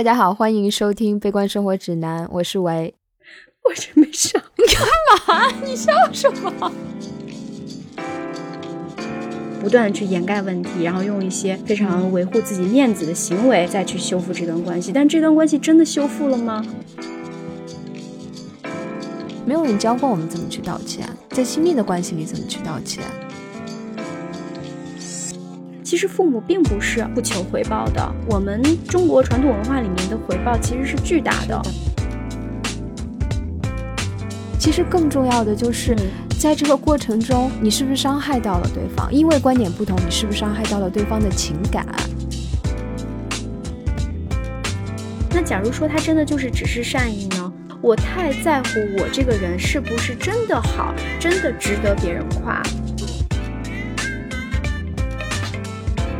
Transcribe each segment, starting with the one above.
大家好，欢迎收听《悲观生活指南》，我是维。我真没笑，你干嘛？你笑什么？不断的去掩盖问题，然后用一些非常维护自己面子的行为再去修复这段关系，但这段关系真的修复了吗？没有人教过我们怎么去道歉，在亲密的关系里怎么去道歉。其实父母并不是不求回报的，我们中国传统文化里面的回报其实是巨大的。其实更重要的就是在这个过程中，你是不是伤害到了对方？因为观点不同，你是不是伤害到了对方的情感？那假如说他真的就是只是善意呢？我太在乎我这个人是不是真的好，真的值得别人夸？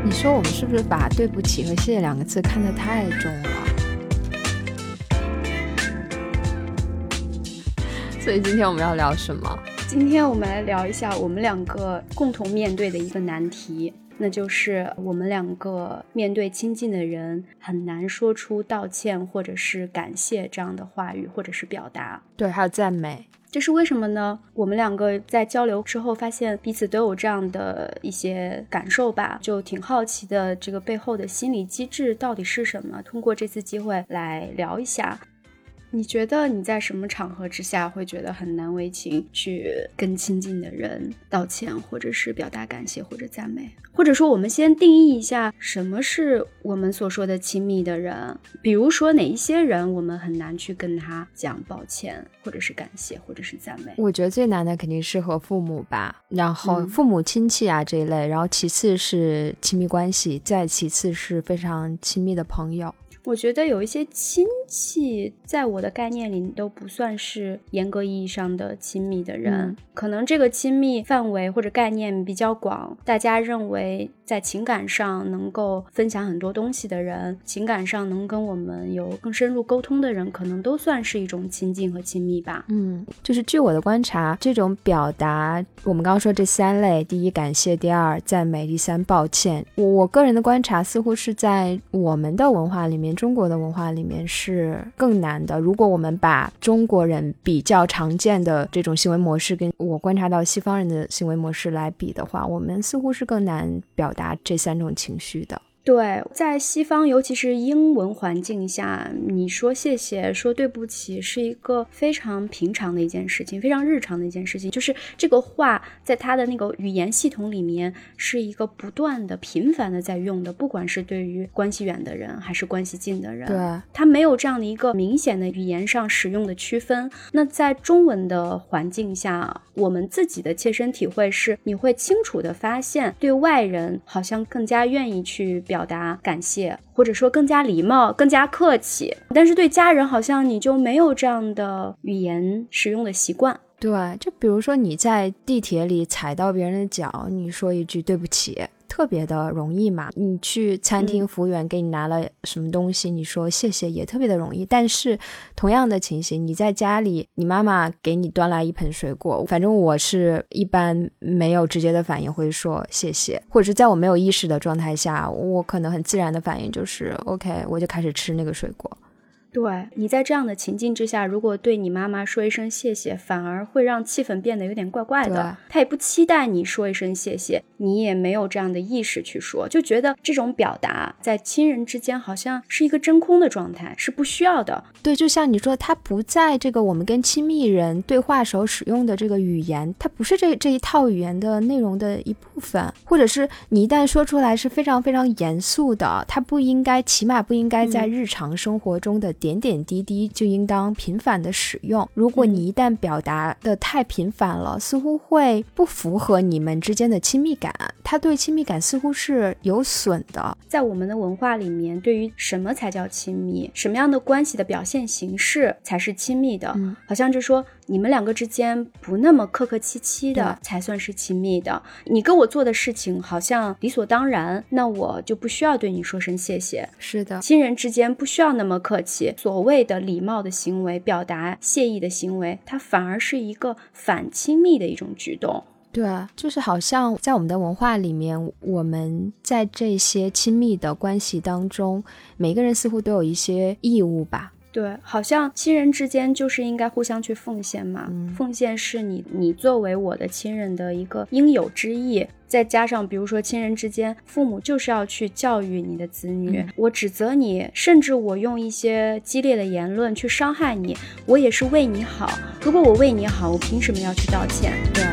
你说我们是不是把对不起和谢谢两个字看得太重了？所以今天我们要聊什么？今天我们来聊一下我们两个共同面对的一个难题，那就是我们两个面对亲近的人很难说出道歉或者是感谢这样的话语或者是表达。对，还有赞美。这是为什么呢？我们两个在交流之后，发现彼此都有这样的一些感受吧，就挺好奇的。这个背后的心理机制到底是什么？通过这次机会来聊一下。你觉得你在什么场合之下会觉得很难为情，去跟亲近的人道歉，或者是表达感谢或者赞美？或者说，我们先定义一下什么是我们所说的亲密的人？比如说哪一些人我们很难去跟他讲抱歉，或者是感谢，或者是赞美？我觉得最难的肯定是和父母吧，然后父母亲戚啊这一类，然后其次是亲密关系，再其次是非常亲密的朋友。我觉得有一些亲戚，在我的概念里都不算是严格意义上的亲密的人，可能这个亲密范围或者概念比较广，大家认为在情感上能够分享很多东西的人，情感上能跟我们有更深入沟通的人，可能都算是一种亲近和亲密吧。嗯，就是据我的观察，这种表达，我们刚刚说这三类：第一，感谢；第二，赞美；第三，抱歉。我我个人的观察，似乎是在我们的文化里面。中国的文化里面是更难的。如果我们把中国人比较常见的这种行为模式跟我观察到西方人的行为模式来比的话，我们似乎是更难表达这三种情绪的。对，在西方，尤其是英文环境下，你说谢谢、说对不起，是一个非常平常的一件事情，非常日常的一件事情。就是这个话，在他的那个语言系统里面，是一个不断的、频繁的在用的，不管是对于关系远的人，还是关系近的人。对，他没有这样的一个明显的语言上使用的区分。那在中文的环境下，我们自己的切身体会是，你会清楚的发现，对外人好像更加愿意去。表表达感谢，或者说更加礼貌、更加客气，但是对家人好像你就没有这样的语言使用的习惯。对，就比如说你在地铁里踩到别人的脚，你说一句对不起。特别的容易嘛？你去餐厅，服务员给你拿了什么东西，你说谢谢也特别的容易。但是同样的情形，你在家里，你妈妈给你端来一盆水果，反正我是一般没有直接的反应，会说谢谢，或者是在我没有意识的状态下，我可能很自然的反应就是 OK，我就开始吃那个水果。对你在这样的情境之下，如果对你妈妈说一声谢谢，反而会让气氛变得有点怪怪的。他也不期待你说一声谢谢，你也没有这样的意识去说，就觉得这种表达在亲人之间好像是一个真空的状态，是不需要的。对，就像你说，他不在这个我们跟亲密人对话时候使用的这个语言，它不是这这一套语言的内容的一部分，或者是你一旦说出来是非常非常严肃的，它不应该，起码不应该在日常生活中的。点点滴滴就应当频繁的使用。如果你一旦表达的太频繁了，似乎会不符合你们之间的亲密感，它对亲密感似乎是有损的。在我们的文化里面，对于什么才叫亲密，什么样的关系的表现形式才是亲密的，好像就说。你们两个之间不那么客客气气的才算是亲密的。你跟我做的事情好像理所当然，那我就不需要对你说声谢谢。是的，亲人之间不需要那么客气。所谓的礼貌的行为，表达谢意的行为，它反而是一个反亲密的一种举动。对，就是好像在我们的文化里面，我们在这些亲密的关系当中，每个人似乎都有一些义务吧。对，好像亲人之间就是应该互相去奉献嘛，奉献是你你作为我的亲人的一个应有之义。再加上比如说亲人之间，父母就是要去教育你的子女，我指责你，甚至我用一些激烈的言论去伤害你，我也是为你好。如果我为你好，我凭什么要去道歉？对。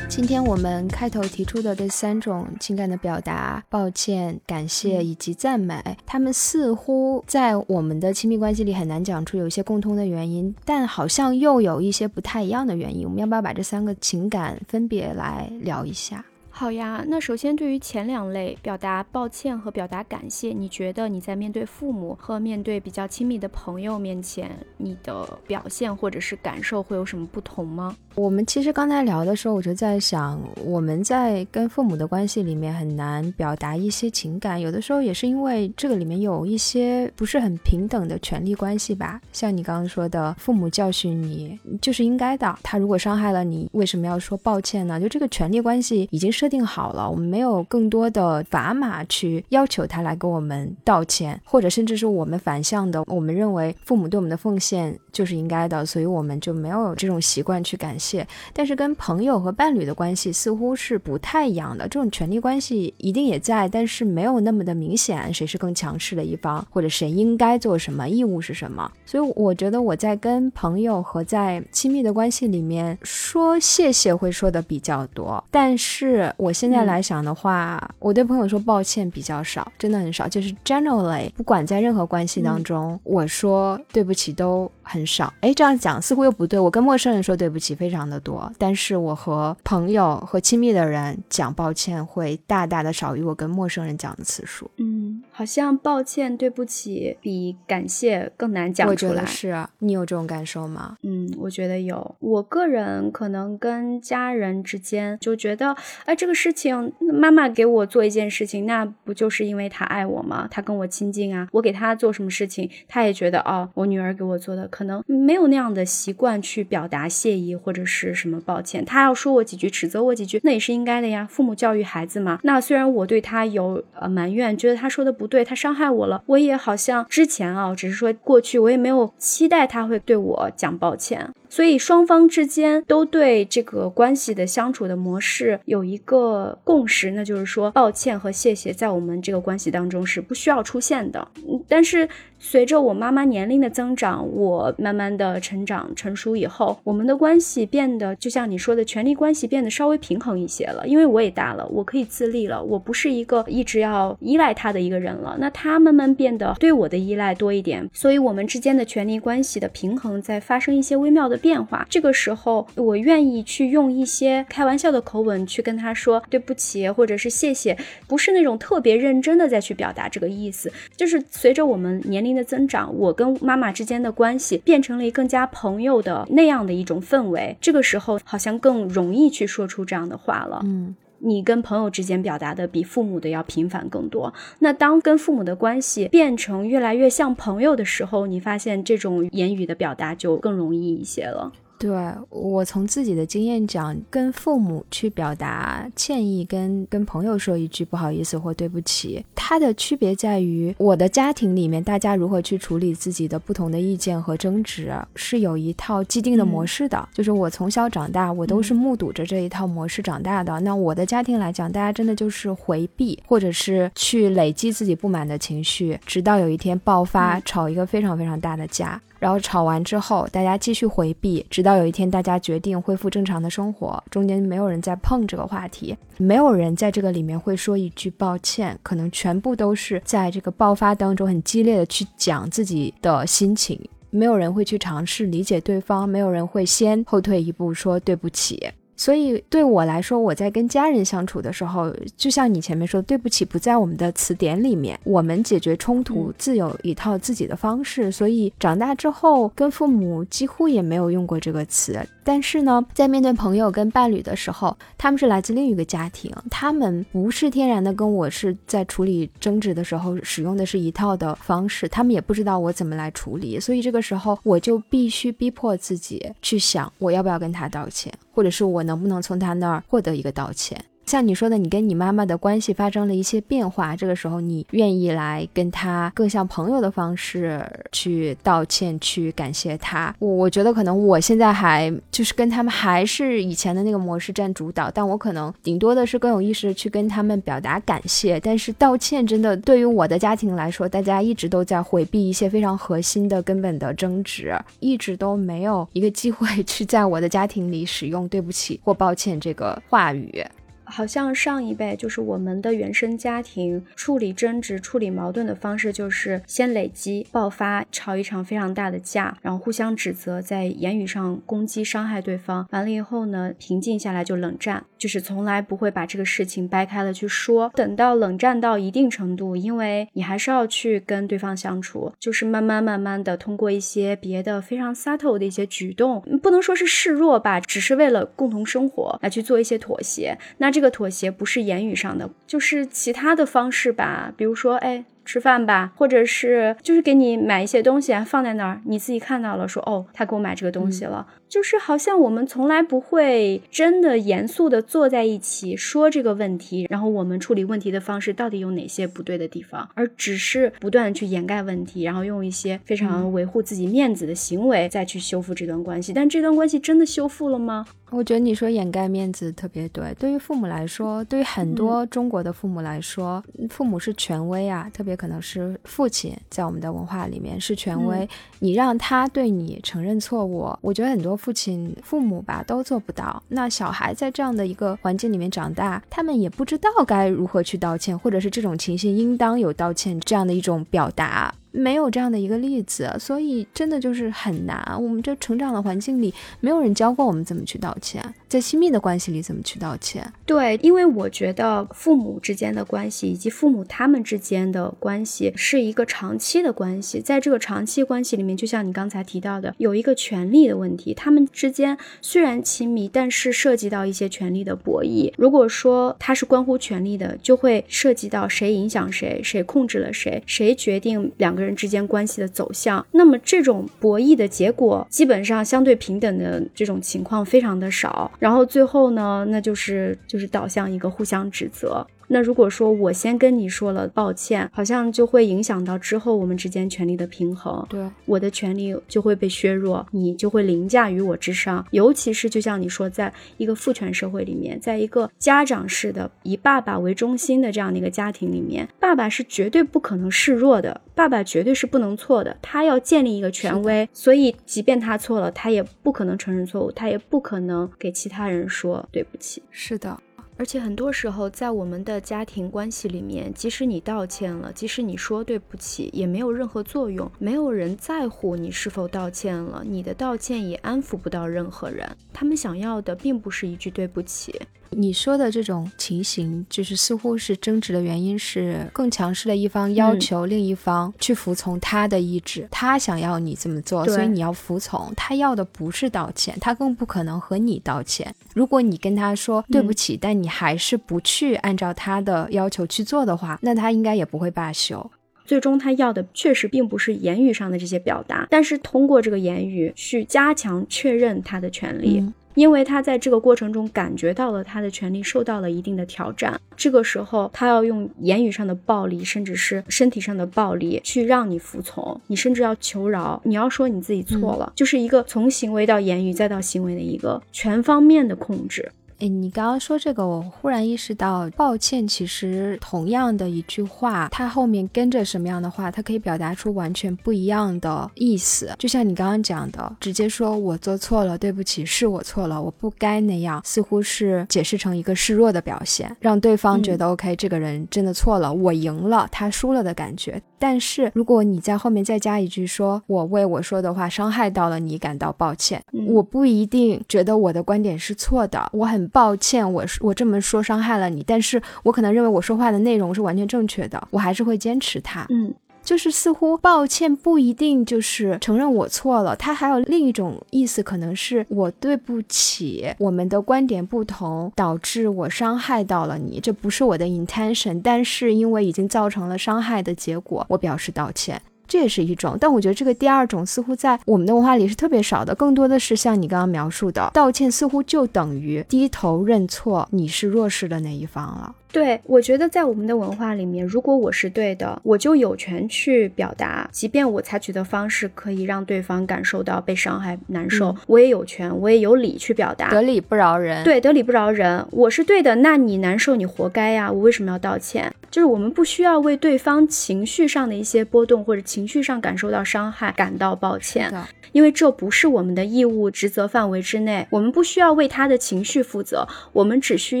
今天我们开头提出的这三种情感的表达，抱歉、感谢以及赞美，他们似乎在我们的亲密关系里很难讲出有一些共通的原因，但好像又有一些不太一样的原因。我们要不要把这三个情感分别来聊一下？好呀，那首先对于前两类表达抱歉和表达感谢，你觉得你在面对父母和面对比较亲密的朋友面前，你的表现或者是感受会有什么不同吗？我们其实刚才聊的时候，我就在想，我们在跟父母的关系里面很难表达一些情感，有的时候也是因为这个里面有一些不是很平等的权利关系吧。像你刚刚说的，父母教训你就是应该的，他如果伤害了你，为什么要说抱歉呢？就这个权利关系已经设定好了，我们没有更多的砝码去要求他来跟我们道歉，或者甚至是我们反向的，我们认为父母对我们的奉献就是应该的，所以我们就没有这种习惯去感谢。但是跟朋友和伴侣的关系似乎是不太一样的，这种权力关系一定也在，但是没有那么的明显，谁是更强势的一方，或者谁应该做什么，义务是什么。所以我觉得我在跟朋友和在亲密的关系里面说谢谢会说的比较多，但是我现在来想的话，我对朋友说抱歉比较少，真的很少，就是 generally 不管在任何关系当中，我说对不起都很少。哎，这样讲似乎又不对，我跟陌生人说对不起非常。的多，但是我和朋友和亲密的人讲抱歉会大大的少于我跟陌生人讲的次数。嗯，好像抱歉、对不起比感谢更难讲出来。是你有这种感受吗？嗯，我觉得有。我个人可能跟家人之间就觉得，哎，这这个事情妈妈给我做一件事情，那不就是因为她爱我吗？她跟我亲近啊，我给她做什么事情，她也觉得哦，我女儿给我做的，可能没有那样的习惯去表达谢意或者是。是什么抱歉？他要说我几句，指责我几句，那也是应该的呀。父母教育孩子嘛。那虽然我对他有呃埋怨，觉得他说的不对，他伤害我了，我也好像之前啊，只是说过去，我也没有期待他会对我讲抱歉。所以双方之间都对这个关系的相处的模式有一个共识，那就是说抱歉和谢谢在我们这个关系当中是不需要出现的。但是随着我妈妈年龄的增长，我慢慢的成长成熟以后，我们的关系变得就像你说的权力关系变得稍微平衡一些了。因为我也大了，我可以自立了，我不是一个一直要依赖他的一个人了。那他慢慢变得对我的依赖多一点，所以我们之间的权力关系的平衡在发生一些微妙的。变化，这个时候我愿意去用一些开玩笑的口吻去跟他说对不起，或者是谢谢，不是那种特别认真的再去表达这个意思。就是随着我们年龄的增长，我跟妈妈之间的关系变成了更加朋友的那样的一种氛围。这个时候好像更容易去说出这样的话了。嗯。你跟朋友之间表达的比父母的要频繁更多。那当跟父母的关系变成越来越像朋友的时候，你发现这种言语的表达就更容易一些了。对我从自己的经验讲，跟父母去表达歉意，跟跟朋友说一句不好意思或对不起，它的区别在于，我的家庭里面大家如何去处理自己的不同的意见和争执，是有一套既定的模式的。就是我从小长大，我都是目睹着这一套模式长大的。那我的家庭来讲，大家真的就是回避，或者是去累积自己不满的情绪，直到有一天爆发，吵一个非常非常大的架。然后吵完之后，大家继续回避，直到有一天大家决定恢复正常的生活，中间没有人再碰这个话题，没有人在这个里面会说一句抱歉，可能全部都是在这个爆发当中很激烈的去讲自己的心情，没有人会去尝试理解对方，没有人会先后退一步说对不起。所以对我来说，我在跟家人相处的时候，就像你前面说，对不起不在我们的词典里面。我们解决冲突自有一套自己的方式，所以长大之后跟父母几乎也没有用过这个词。但是呢，在面对朋友跟伴侣的时候，他们是来自另一个家庭，他们不是天然的跟我是在处理争执的时候使用的是一套的方式，他们也不知道我怎么来处理，所以这个时候我就必须逼迫自己去想，我要不要跟他道歉，或者是我能不能从他那儿获得一个道歉。像你说的，你跟你妈妈的关系发生了一些变化，这个时候你愿意来跟她更像朋友的方式去道歉，去感谢她。我我觉得可能我现在还就是跟他们还是以前的那个模式占主导，但我可能顶多的是更有意识的去跟他们表达感谢。但是道歉真的对于我的家庭来说，大家一直都在回避一些非常核心的根本的争执，一直都没有一个机会 去在我的家庭里使用对不起或抱歉这个话语。好像上一辈就是我们的原生家庭处理争执、处理矛盾的方式，就是先累积、爆发，吵一场非常大的架，然后互相指责，在言语上攻击、伤害对方。完了以后呢，平静下来就冷战，就是从来不会把这个事情掰开了去说。等到冷战到一定程度，因为你还是要去跟对方相处，就是慢慢慢慢的通过一些别的非常 subtle 的一些举动，不能说是示弱吧，只是为了共同生活来去做一些妥协。那这。这个妥协不是言语上的，就是其他的方式吧，比如说，哎。吃饭吧，或者是就是给你买一些东西放在那儿，你自己看到了，说哦，他给我买这个东西了，就是好像我们从来不会真的严肃的坐在一起说这个问题，然后我们处理问题的方式到底有哪些不对的地方，而只是不断去掩盖问题，然后用一些非常维护自己面子的行为再去修复这段关系。但这段关系真的修复了吗？我觉得你说掩盖面子特别对，对于父母来说，对于很多中国的父母来说，父母是权威啊，特别。可能是父亲在我们的文化里面是权威，你让他对你承认错误，我觉得很多父亲、父母吧都做不到。那小孩在这样的一个环境里面长大，他们也不知道该如何去道歉，或者是这种情形应当有道歉这样的一种表达。没有这样的一个例子，所以真的就是很难。我们这成长的环境里，没有人教过我们怎么去道歉，在亲密的关系里怎么去道歉。对，因为我觉得父母之间的关系以及父母他们之间的关系是一个长期的关系，在这个长期关系里面，就像你刚才提到的，有一个权利的问题。他们之间虽然亲密，但是涉及到一些权利的博弈。如果说它是关乎权利的，就会涉及到谁影响谁，谁控制了谁，谁决定两。个人之间关系的走向，那么这种博弈的结果，基本上相对平等的这种情况非常的少。然后最后呢，那就是就是导向一个互相指责。那如果说我先跟你说了抱歉，好像就会影响到之后我们之间权力的平衡。对，我的权利就会被削弱，你就会凌驾于我之上。尤其是就像你说，在一个父权社会里面，在一个家长式的以爸爸为中心的这样的一个家庭里面，爸爸是绝对不可能示弱的，爸爸绝对是不能错的，他要建立一个权威。所以，即便他错了，他也不可能承认错误，他也不可能给其他人说对不起。是的。而且很多时候，在我们的家庭关系里面，即使你道歉了，即使你说对不起，也没有任何作用。没有人在乎你是否道歉了，你的道歉也安抚不到任何人。他们想要的并不是一句对不起。你说的这种情形，就是似乎是争执的原因是更强势的一方要求另一方去服从他的意志，他想要你这么做，所以你要服从。他要的不是道歉，他更不可能和你道歉。如果你跟他说对不起，但你还是不去按照他的要求去做的话，那他应该也不会罢休。最终他要的确实并不是言语上的这些表达，但是通过这个言语去加强确认他的权利。因为他在这个过程中感觉到了他的权利受到了一定的挑战，这个时候他要用言语上的暴力，甚至是身体上的暴力去让你服从，你甚至要求饶，你要说你自己错了，就是一个从行为到言语再到行为的一个全方面的控制。哎，你刚刚说这个，我忽然意识到，抱歉，其实同样的一句话，它后面跟着什么样的话，它可以表达出完全不一样的意思。就像你刚刚讲的，直接说我做错了，对不起，是我错了，我不该那样，似乎是解释成一个示弱的表现，让对方觉得 OK，这个人真的错了，我赢了，他输了的感觉。但是如果你在后面再加一句，说我为我说的话伤害到了你，感到抱歉，我不一定觉得我的观点是错的，我很抱歉，我我这么说伤害了你，但是我可能认为我说话的内容是完全正确的，我还是会坚持它。嗯。就是似乎抱歉不一定就是承认我错了，它还有另一种意思，可能是我对不起，我们的观点不同导致我伤害到了你，这不是我的 intention，但是因为已经造成了伤害的结果，我表示道歉。这也是一种，但我觉得这个第二种似乎在我们的文化里是特别少的，更多的是像你刚刚描述的，道歉似乎就等于低头认错，你是弱势的那一方了。对，我觉得在我们的文化里面，如果我是对的，我就有权去表达，即便我采取的方式可以让对方感受到被伤害、难受，我也有权，我也有理去表达。得理不饶人。对，得理不饶人，我是对的，那你难受，你活该呀，我为什么要道歉？就是我们不需要为对方情绪上的一些波动或者情绪上感受到伤害感到抱歉。因为这不是我们的义务职责范围之内，我们不需要为他的情绪负责，我们只需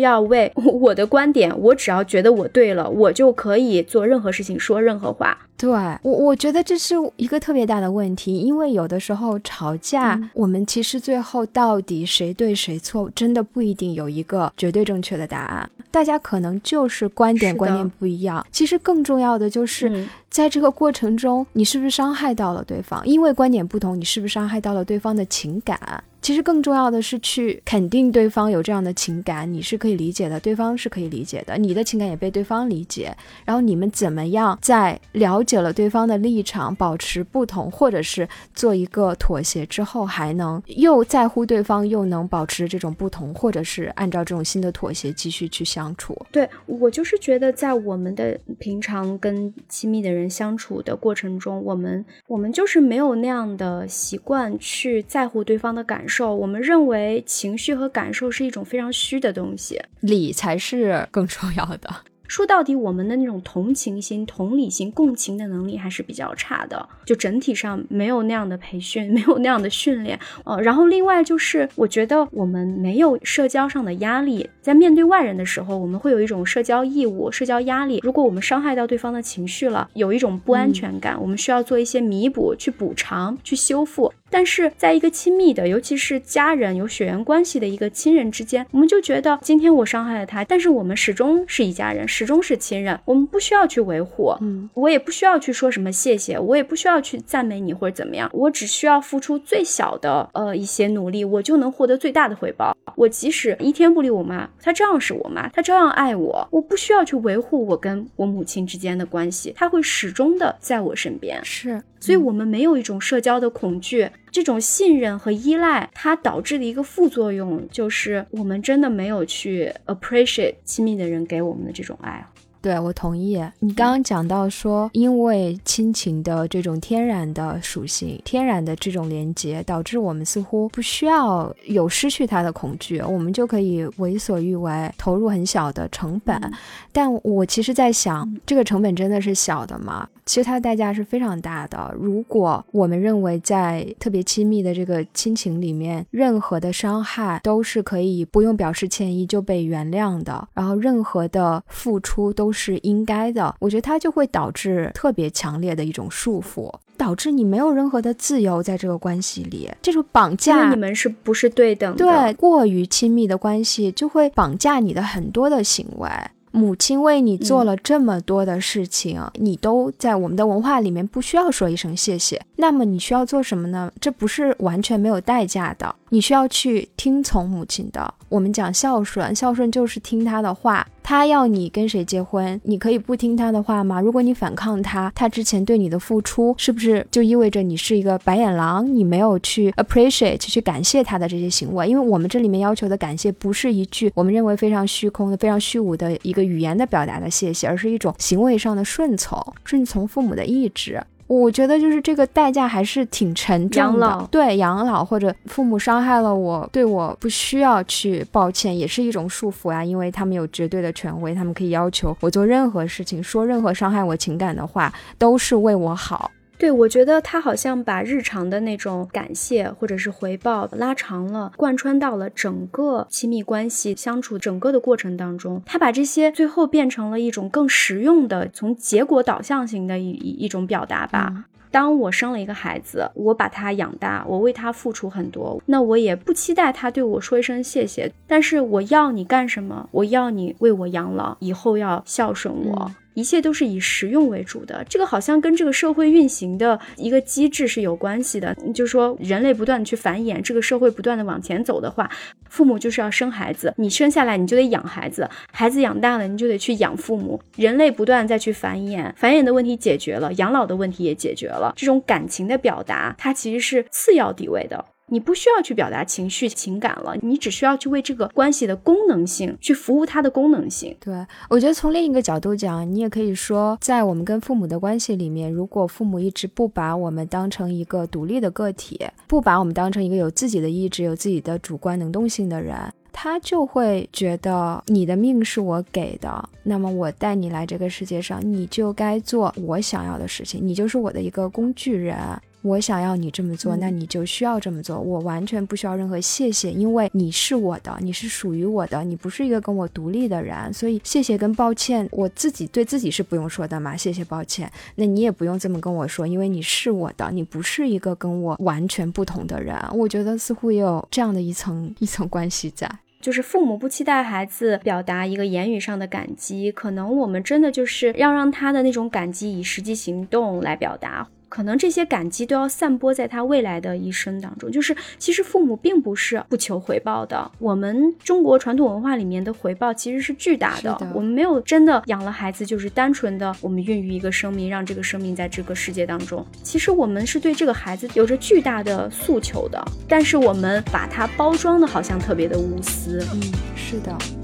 要为我的观点，我只要觉得我对了，我就可以做任何事情，说任何话。对我，我觉得这是一个特别大的问题，因为有的时候吵架，我们其实最后到底谁对谁错，真的不一定有一个绝对正确的答案，大家可能就是观点观念不一样。其实更重要的就是。在这个过程中，你是不是伤害到了对方？因为观点不同，你是不是伤害到了对方的情感？其实更重要的是去肯定对方有这样的情感，你是可以理解的，对方是可以理解的，你的情感也被对方理解。然后你们怎么样在了解了对方的立场，保持不同，或者是做一个妥协之后，还能又在乎对方，又能保持这种不同，或者是按照这种新的妥协继续去相处？对我就是觉得，在我们的平常跟亲密的人相处的过程中，我们我们就是没有那样的习惯去在乎对方的感受。我们认为情绪和感受是一种非常虚的东西，理才是更重要的。说到底，我们的那种同情心、同理心、共情的能力还是比较差的，就整体上没有那样的培训，没有那样的训练。呃，然后另外就是，我觉得我们没有社交上的压力，在面对外人的时候，我们会有一种社交义务、社交压力。如果我们伤害到对方的情绪了，有一种不安全感，我们需要做一些弥补、去补偿、去修复。但是在一个亲密的，尤其是家人有血缘关系的一个亲人之间，我们就觉得今天我伤害了他，但是我们始终是一家人，始终是亲人，我们不需要去维护，嗯，我也不需要去说什么谢谢，我也不需要去赞美你或者怎么样，我只需要付出最小的呃一些努力，我就能获得最大的回报。我即使一天不理我妈，她照样是我妈，她照样爱我，我不需要去维护我跟我母亲之间的关系，她会始终的在我身边。是。所以，我们没有一种社交的恐惧，这种信任和依赖，它导致的一个副作用就是，我们真的没有去 appreciate 亲密的人给我们的这种爱。对，我同意。你刚刚讲到说，因为亲情的这种天然的属性、天然的这种连接，导致我们似乎不需要有失去它的恐惧，我们就可以为所欲为，投入很小的成本。但我其实在想，这个成本真的是小的吗？其实它的代价是非常大的。如果我们认为在特别亲密的这个亲情里面，任何的伤害都是可以不用表示歉意就被原谅的，然后任何的付出都。都是应该的，我觉得它就会导致特别强烈的一种束缚，导致你没有任何的自由在这个关系里，这种绑架你们是不是对等的？对，过于亲密的关系就会绑架你的很多的行为。母亲为你做了这么多的事情，你都在我们的文化里面不需要说一声谢谢。那么你需要做什么呢？这不是完全没有代价的，你需要去听从母亲的。我们讲孝顺，孝顺就是听他的话。他要你跟谁结婚，你可以不听他的话吗？如果你反抗他，他之前对你的付出，是不是就意味着你是一个白眼狼？你没有去 appreciate 去感谢他的这些行为？因为我们这里面要求的感谢，不是一句我们认为非常虚空的、非常虚无的一个语言的表达的谢谢，而是一种行为上的顺从，顺从父母的意志。我觉得就是这个代价还是挺沉重的。养老对养老或者父母伤害了我，对我不需要去抱歉，也是一种束缚啊，因为他们有绝对的权威，他们可以要求我做任何事情，说任何伤害我情感的话，都是为我好。对，我觉得他好像把日常的那种感谢或者是回报拉长了，贯穿到了整个亲密关系相处整个的过程当中。他把这些最后变成了一种更实用的、从结果导向型的一一一种表达吧。当我生了一个孩子，我把他养大，我为他付出很多，那我也不期待他对我说一声谢谢，但是我要你干什么？我要你为我养老，以后要孝顺我。一切都是以实用为主的，这个好像跟这个社会运行的一个机制是有关系的。就是说，人类不断的去繁衍，这个社会不断的往前走的话，父母就是要生孩子，你生下来你就得养孩子，孩子养大了你就得去养父母。人类不断再去繁衍，繁衍的问题解决了，养老的问题也解决了。这种感情的表达，它其实是次要地位的。你不需要去表达情绪情感了，你只需要去为这个关系的功能性去服务它的功能性。对我觉得从另一个角度讲，你也可以说，在我们跟父母的关系里面，如果父母一直不把我们当成一个独立的个体，不把我们当成一个有自己的意志、有自己的主观能动性的人，他就会觉得你的命是我给的，那么我带你来这个世界上，你就该做我想要的事情，你就是我的一个工具人。我想要你这么做，那你就需要这么做。我完全不需要任何谢谢，因为你是我的，你是属于我的，你不是一个跟我独立的人。所以谢谢跟抱歉，我自己对自己是不用说的嘛。谢谢抱歉，那你也不用这么跟我说，因为你是我的，你不是一个跟我完全不同的人。我觉得似乎也有这样的一层一层关系在，就是父母不期待孩子表达一个言语上的感激，可能我们真的就是要让他的那种感激以实际行动来表达。可能这些感激都要散播在他未来的一生当中。就是其实父母并不是不求回报的。我们中国传统文化里面的回报其实是巨大的。我们没有真的养了孩子，就是单纯的我们孕育一个生命，让这个生命在这个世界当中。其实我们是对这个孩子有着巨大的诉求的，但是我们把它包装的好像特别的无私。嗯，是的。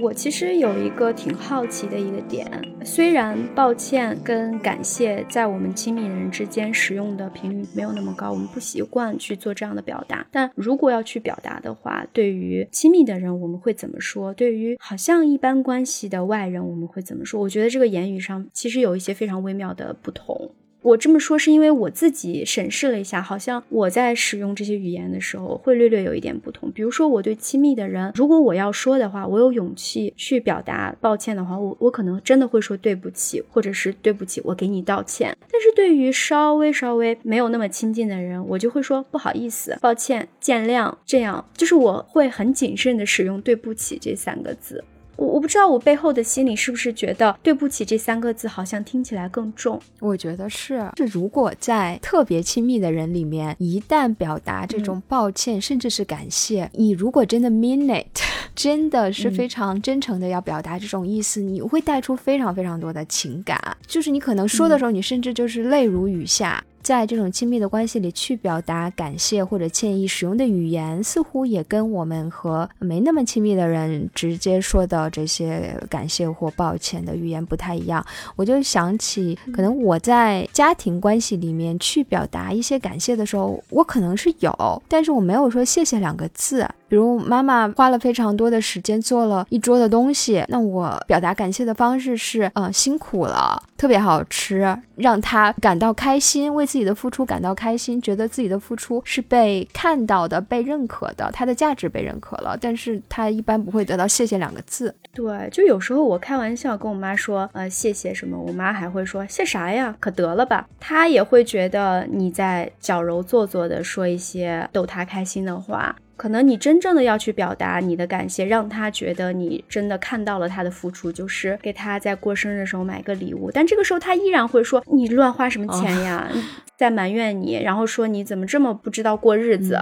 我其实有一个挺好奇的一个点，虽然抱歉跟感谢在我们亲密人之间使用的频率没有那么高，我们不习惯去做这样的表达。但如果要去表达的话，对于亲密的人我们会怎么说？对于好像一般关系的外人我们会怎么说？我觉得这个言语上其实有一些非常微妙的不同。我这么说是因为我自己审视了一下，好像我在使用这些语言的时候会略略有一点不同。比如说，我对亲密的人，如果我要说的话，我有勇气去表达抱歉的话，我我可能真的会说对不起，或者是对不起，我给你道歉。但是对于稍微稍微没有那么亲近的人，我就会说不好意思、抱歉、见谅，这样就是我会很谨慎的使用对不起这三个字。我我不知道我背后的心里是不是觉得对不起这三个字好像听起来更重？我觉得是。是如果在特别亲密的人里面，一旦表达这种抱歉，甚至是感谢，你如果真的 mean it，真的是非常真诚的要表达这种意思，你会带出非常非常多的情感。就是你可能说的时候，你甚至就是泪如雨下。在这种亲密的关系里，去表达感谢或者歉意使用的语言，似乎也跟我们和没那么亲密的人直接说的这些感谢或抱歉的语言不太一样。我就想起，可能我在家庭关系里面去表达一些感谢的时候，我可能是有，但是我没有说谢谢两个字。比如妈妈花了非常多的时间做了一桌的东西，那我表达感谢的方式是，嗯，辛苦了，特别好吃，让她感到开心，为自己的付出感到开心，觉得自己的付出是被看到的、被认可的，她的价值被认可了。但是她一般不会得到谢谢两个字。对，就有时候我开玩笑跟我妈说，呃，谢谢什么，我妈还会说谢啥呀，可得了吧。她也会觉得你在矫揉做作的说一些逗她开心的话。可能你真正的要去表达你的感谢，让他觉得你真的看到了他的付出，就是给他在过生日的时候买个礼物。但这个时候他依然会说你乱花什么钱呀，在埋怨你，然后说你怎么这么不知道过日子。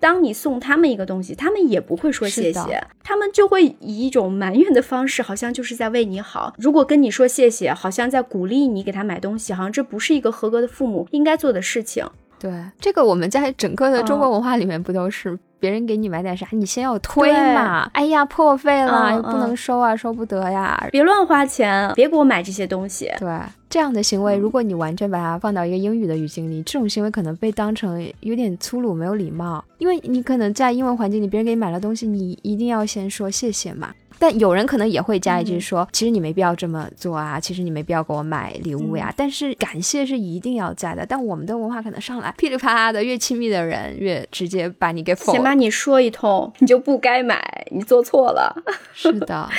当你送他们一个东西，他们也不会说谢谢，他们就会以一种埋怨的方式，好像就是在为你好。如果跟你说谢谢，好像在鼓励你给他买东西，好像这不是一个合格的父母应该做的事情。对，这个我们在整个的中国文化里面不都是？别人给你买点啥，你先要推嘛。哎呀，破费了，不能收啊，收不得呀。别乱花钱，别给我买这些东西。对，这样的行为，如果你完全把它放到一个英语的语境里，这种行为可能被当成有点粗鲁、没有礼貌。因为你可能在英文环境里，别人给你买了东西，你一定要先说谢谢嘛。但有人可能也会加一句说，其实你没必要这么做啊，其实你没必要给我买礼物呀。但是感谢是一定要在的。但我们的文化可能上来噼里啪啦的，越亲密的人越直接把你给否。先把你说一通，你就不该买，你做错了。是的。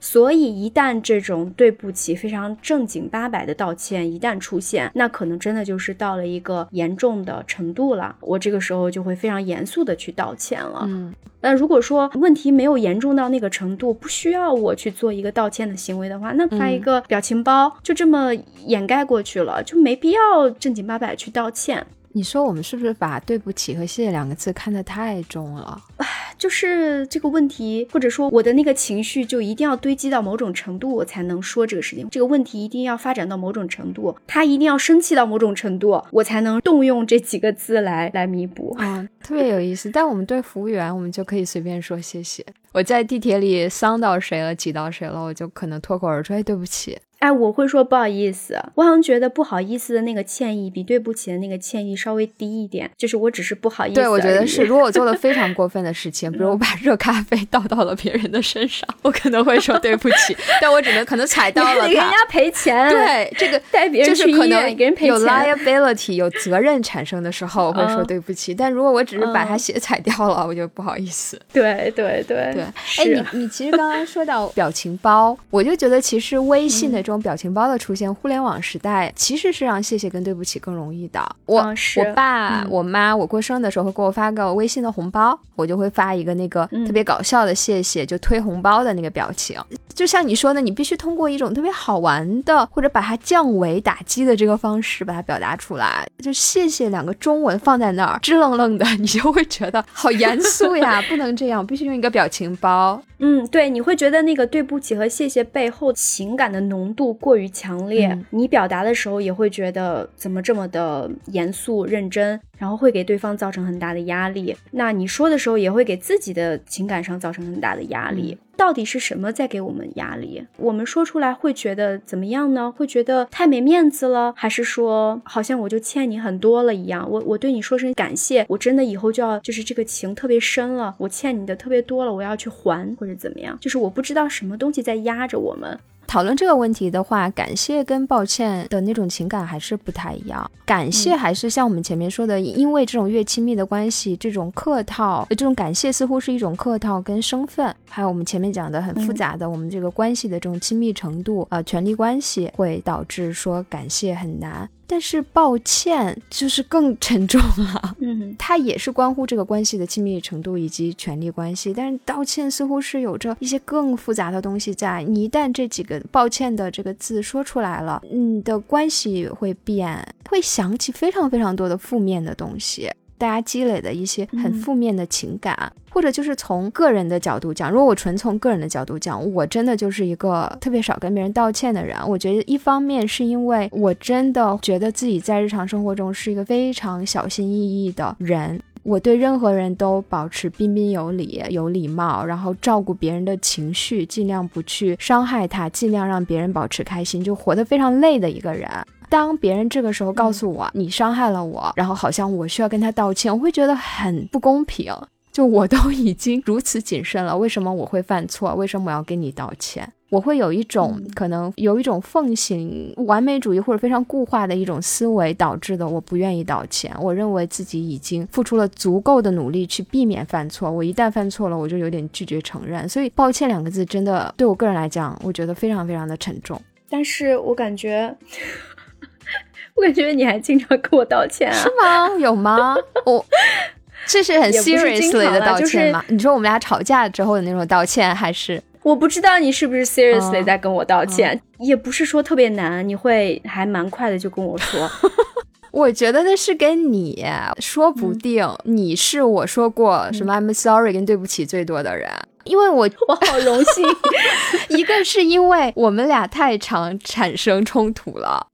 所以，一旦这种对不起非常正经八百的道歉一旦出现，那可能真的就是到了一个严重的程度了。我这个时候就会非常严肃的去道歉了。嗯，那如果说问题没有严重到那个程度，不需要我去做一个道歉的行为的话，那发一个表情包就这么掩盖过去了，就没必要正经八百去道歉。你说我们是不是把对不起和谢谢两个字看得太重了？唉，就是这个问题，或者说我的那个情绪就一定要堆积到某种程度，我才能说这个事情。这个问题一定要发展到某种程度，他一定要生气到某种程度，我才能动用这几个字来来弥补。啊，特别有意思。但我们对服务员，我们就可以随便说谢谢。我在地铁里伤到谁了，挤到谁了，我就可能脱口而出，哎，对不起。哎，我会说不好意思，我好像觉得不好意思的那个歉意比对不起的那个歉意稍微低一点，就是我只是不好意思。对，我觉得是。如果我做了 非常过分的事情，比如我把热咖啡倒到了别人的身上，我可能会说对不起，但我只能可能踩到了他，给人家赔钱。对，这个带别人去医院给人赔钱。有 liability 有责任产生的时候，我会说对不起。但如果我只是把他鞋踩掉了，我就不好意思。对对对对。哎，你你其实刚刚说到表情包，我就觉得其实微信的这种表情包的出。现互联网时代，其实是让谢谢跟对不起更容易的。我我爸我妈，我过生日的时候会给我发个微信的红包，我就会发一个那个特别搞笑的谢谢，就推红包的那个表情。就像你说的，你必须通过一种特别好玩的，或者把它降维打击的这个方式把它表达出来。就谢谢两个中文放在那儿，支愣愣的，你就会觉得好严肃呀，不能这样，必须用一个表情包。嗯，对，你会觉得那个对不起和谢谢背后情感的浓度过于强烈，你表达的时候也会觉得怎么这么的严肃认真。然后会给对方造成很大的压力，那你说的时候也会给自己的情感上造成很大的压力。到底是什么在给我们压力？我们说出来会觉得怎么样呢？会觉得太没面子了，还是说好像我就欠你很多了一样？我我对你说声感谢，我真的以后就要就是这个情特别深了，我欠你的特别多了，我要去还或者怎么样？就是我不知道什么东西在压着我们。讨论这个问题的话，感谢跟抱歉的那种情感还是不太一样。感谢还是像我们前面说的，因为这种越亲密的关系，这种客套，这种感谢似乎是一种客套跟身份，还有我们前面讲的很复杂的我们这个关系的这种亲密程度啊，权力关系会导致说感谢很难。但是抱歉就是更沉重了，嗯，它也是关乎这个关系的亲密程度以及权力关系。但是道歉似乎是有着一些更复杂的东西在。你一旦这几个抱歉的这个字说出来了，你的关系会变，会想起非常非常多的负面的东西。大家积累的一些很负面的情感，或者就是从个人的角度讲，如果我纯从个人的角度讲，我真的就是一个特别少跟别人道歉的人。我觉得一方面是因为我真的觉得自己在日常生活中是一个非常小心翼翼的人，我对任何人都保持彬彬有礼、有礼貌，然后照顾别人的情绪，尽量不去伤害他，尽量让别人保持开心，就活得非常累的一个人。当别人这个时候告诉我你伤害了我，然后好像我需要跟他道歉，我会觉得很不公平。就我都已经如此谨慎了，为什么我会犯错？为什么我要跟你道歉？我会有一种可能有一种奉行完美主义或者非常固化的一种思维导致的，我不愿意道歉。我认为自己已经付出了足够的努力去避免犯错，我一旦犯错了，我就有点拒绝承认。所以“抱歉”两个字真的对我个人来讲，我觉得非常非常的沉重。但是我感觉。我感觉你还经常跟我道歉啊？是吗？有吗？我这是很 seriously 的道歉吗？你说我们俩吵架之后的那种道歉，还是我不知道你是不是 seriously 在跟我道歉？也不是说特别难，你会还蛮快的就跟我说。我觉得那是跟你说不定你是我说过什么 I'm sorry 跟对不起最多的人，因为我 我好荣幸。一个是因为我们俩太常产生冲突了。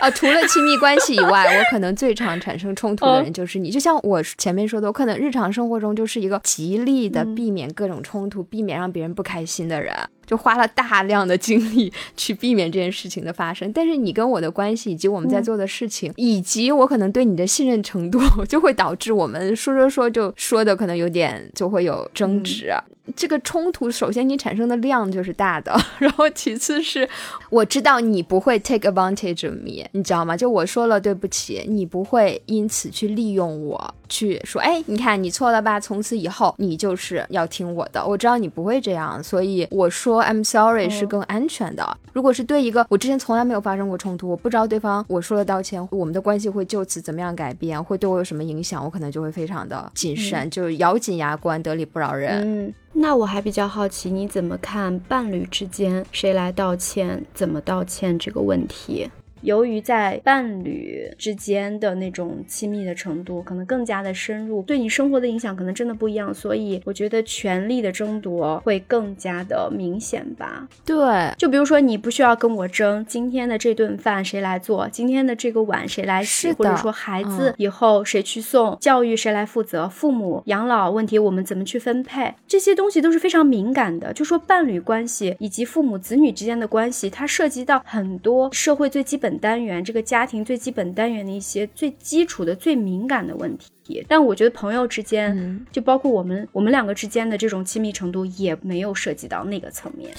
啊，除了亲密关系以外，我可能最常产生冲突的人就是你。就像我前面说的，我可能日常生活中就是一个极力的避免各种冲突、避免让别人不开心的人。就花了大量的精力去避免这件事情的发生，但是你跟我的关系，以及我们在做的事情，以及我可能对你的信任程度，就会导致我们说说说就说的可能有点就会有争执。这个冲突，首先你产生的量就是大的，然后其次是我知道你不会 take advantage of me，你知道吗？就我说了对不起，你不会因此去利用我。去说，哎，你看你错了吧？从此以后你就是要听我的。我知道你不会这样，所以我说 I'm sorry 是更安全的。如果是对一个我之前从来没有发生过冲突，我不知道对方我说了道歉，我们的关系会就此怎么样改变，会对我有什么影响，我可能就会非常的谨慎，就咬紧牙关，得理不饶人。嗯，那我还比较好奇，你怎么看伴侣之间谁来道歉，怎么道歉这个问题？由于在伴侣之间的那种亲密的程度可能更加的深入，对你生活的影响可能真的不一样，所以我觉得权力的争夺会更加的明显吧。对，就比如说你不需要跟我争今天的这顿饭谁来做，今天的这个碗谁来洗，或者说孩子以后谁去送，教育谁来负责，父母养老问题我们怎么去分配，这些东西都是非常敏感的。就说伴侣关系以及父母子女之间的关系，它涉及到很多社会最基本。单元这个家庭最基本单元的一些最基础的最敏感的问题，但我觉得朋友之间，就包括我们我们两个之间的这种亲密程度，也没有涉及到那个层面。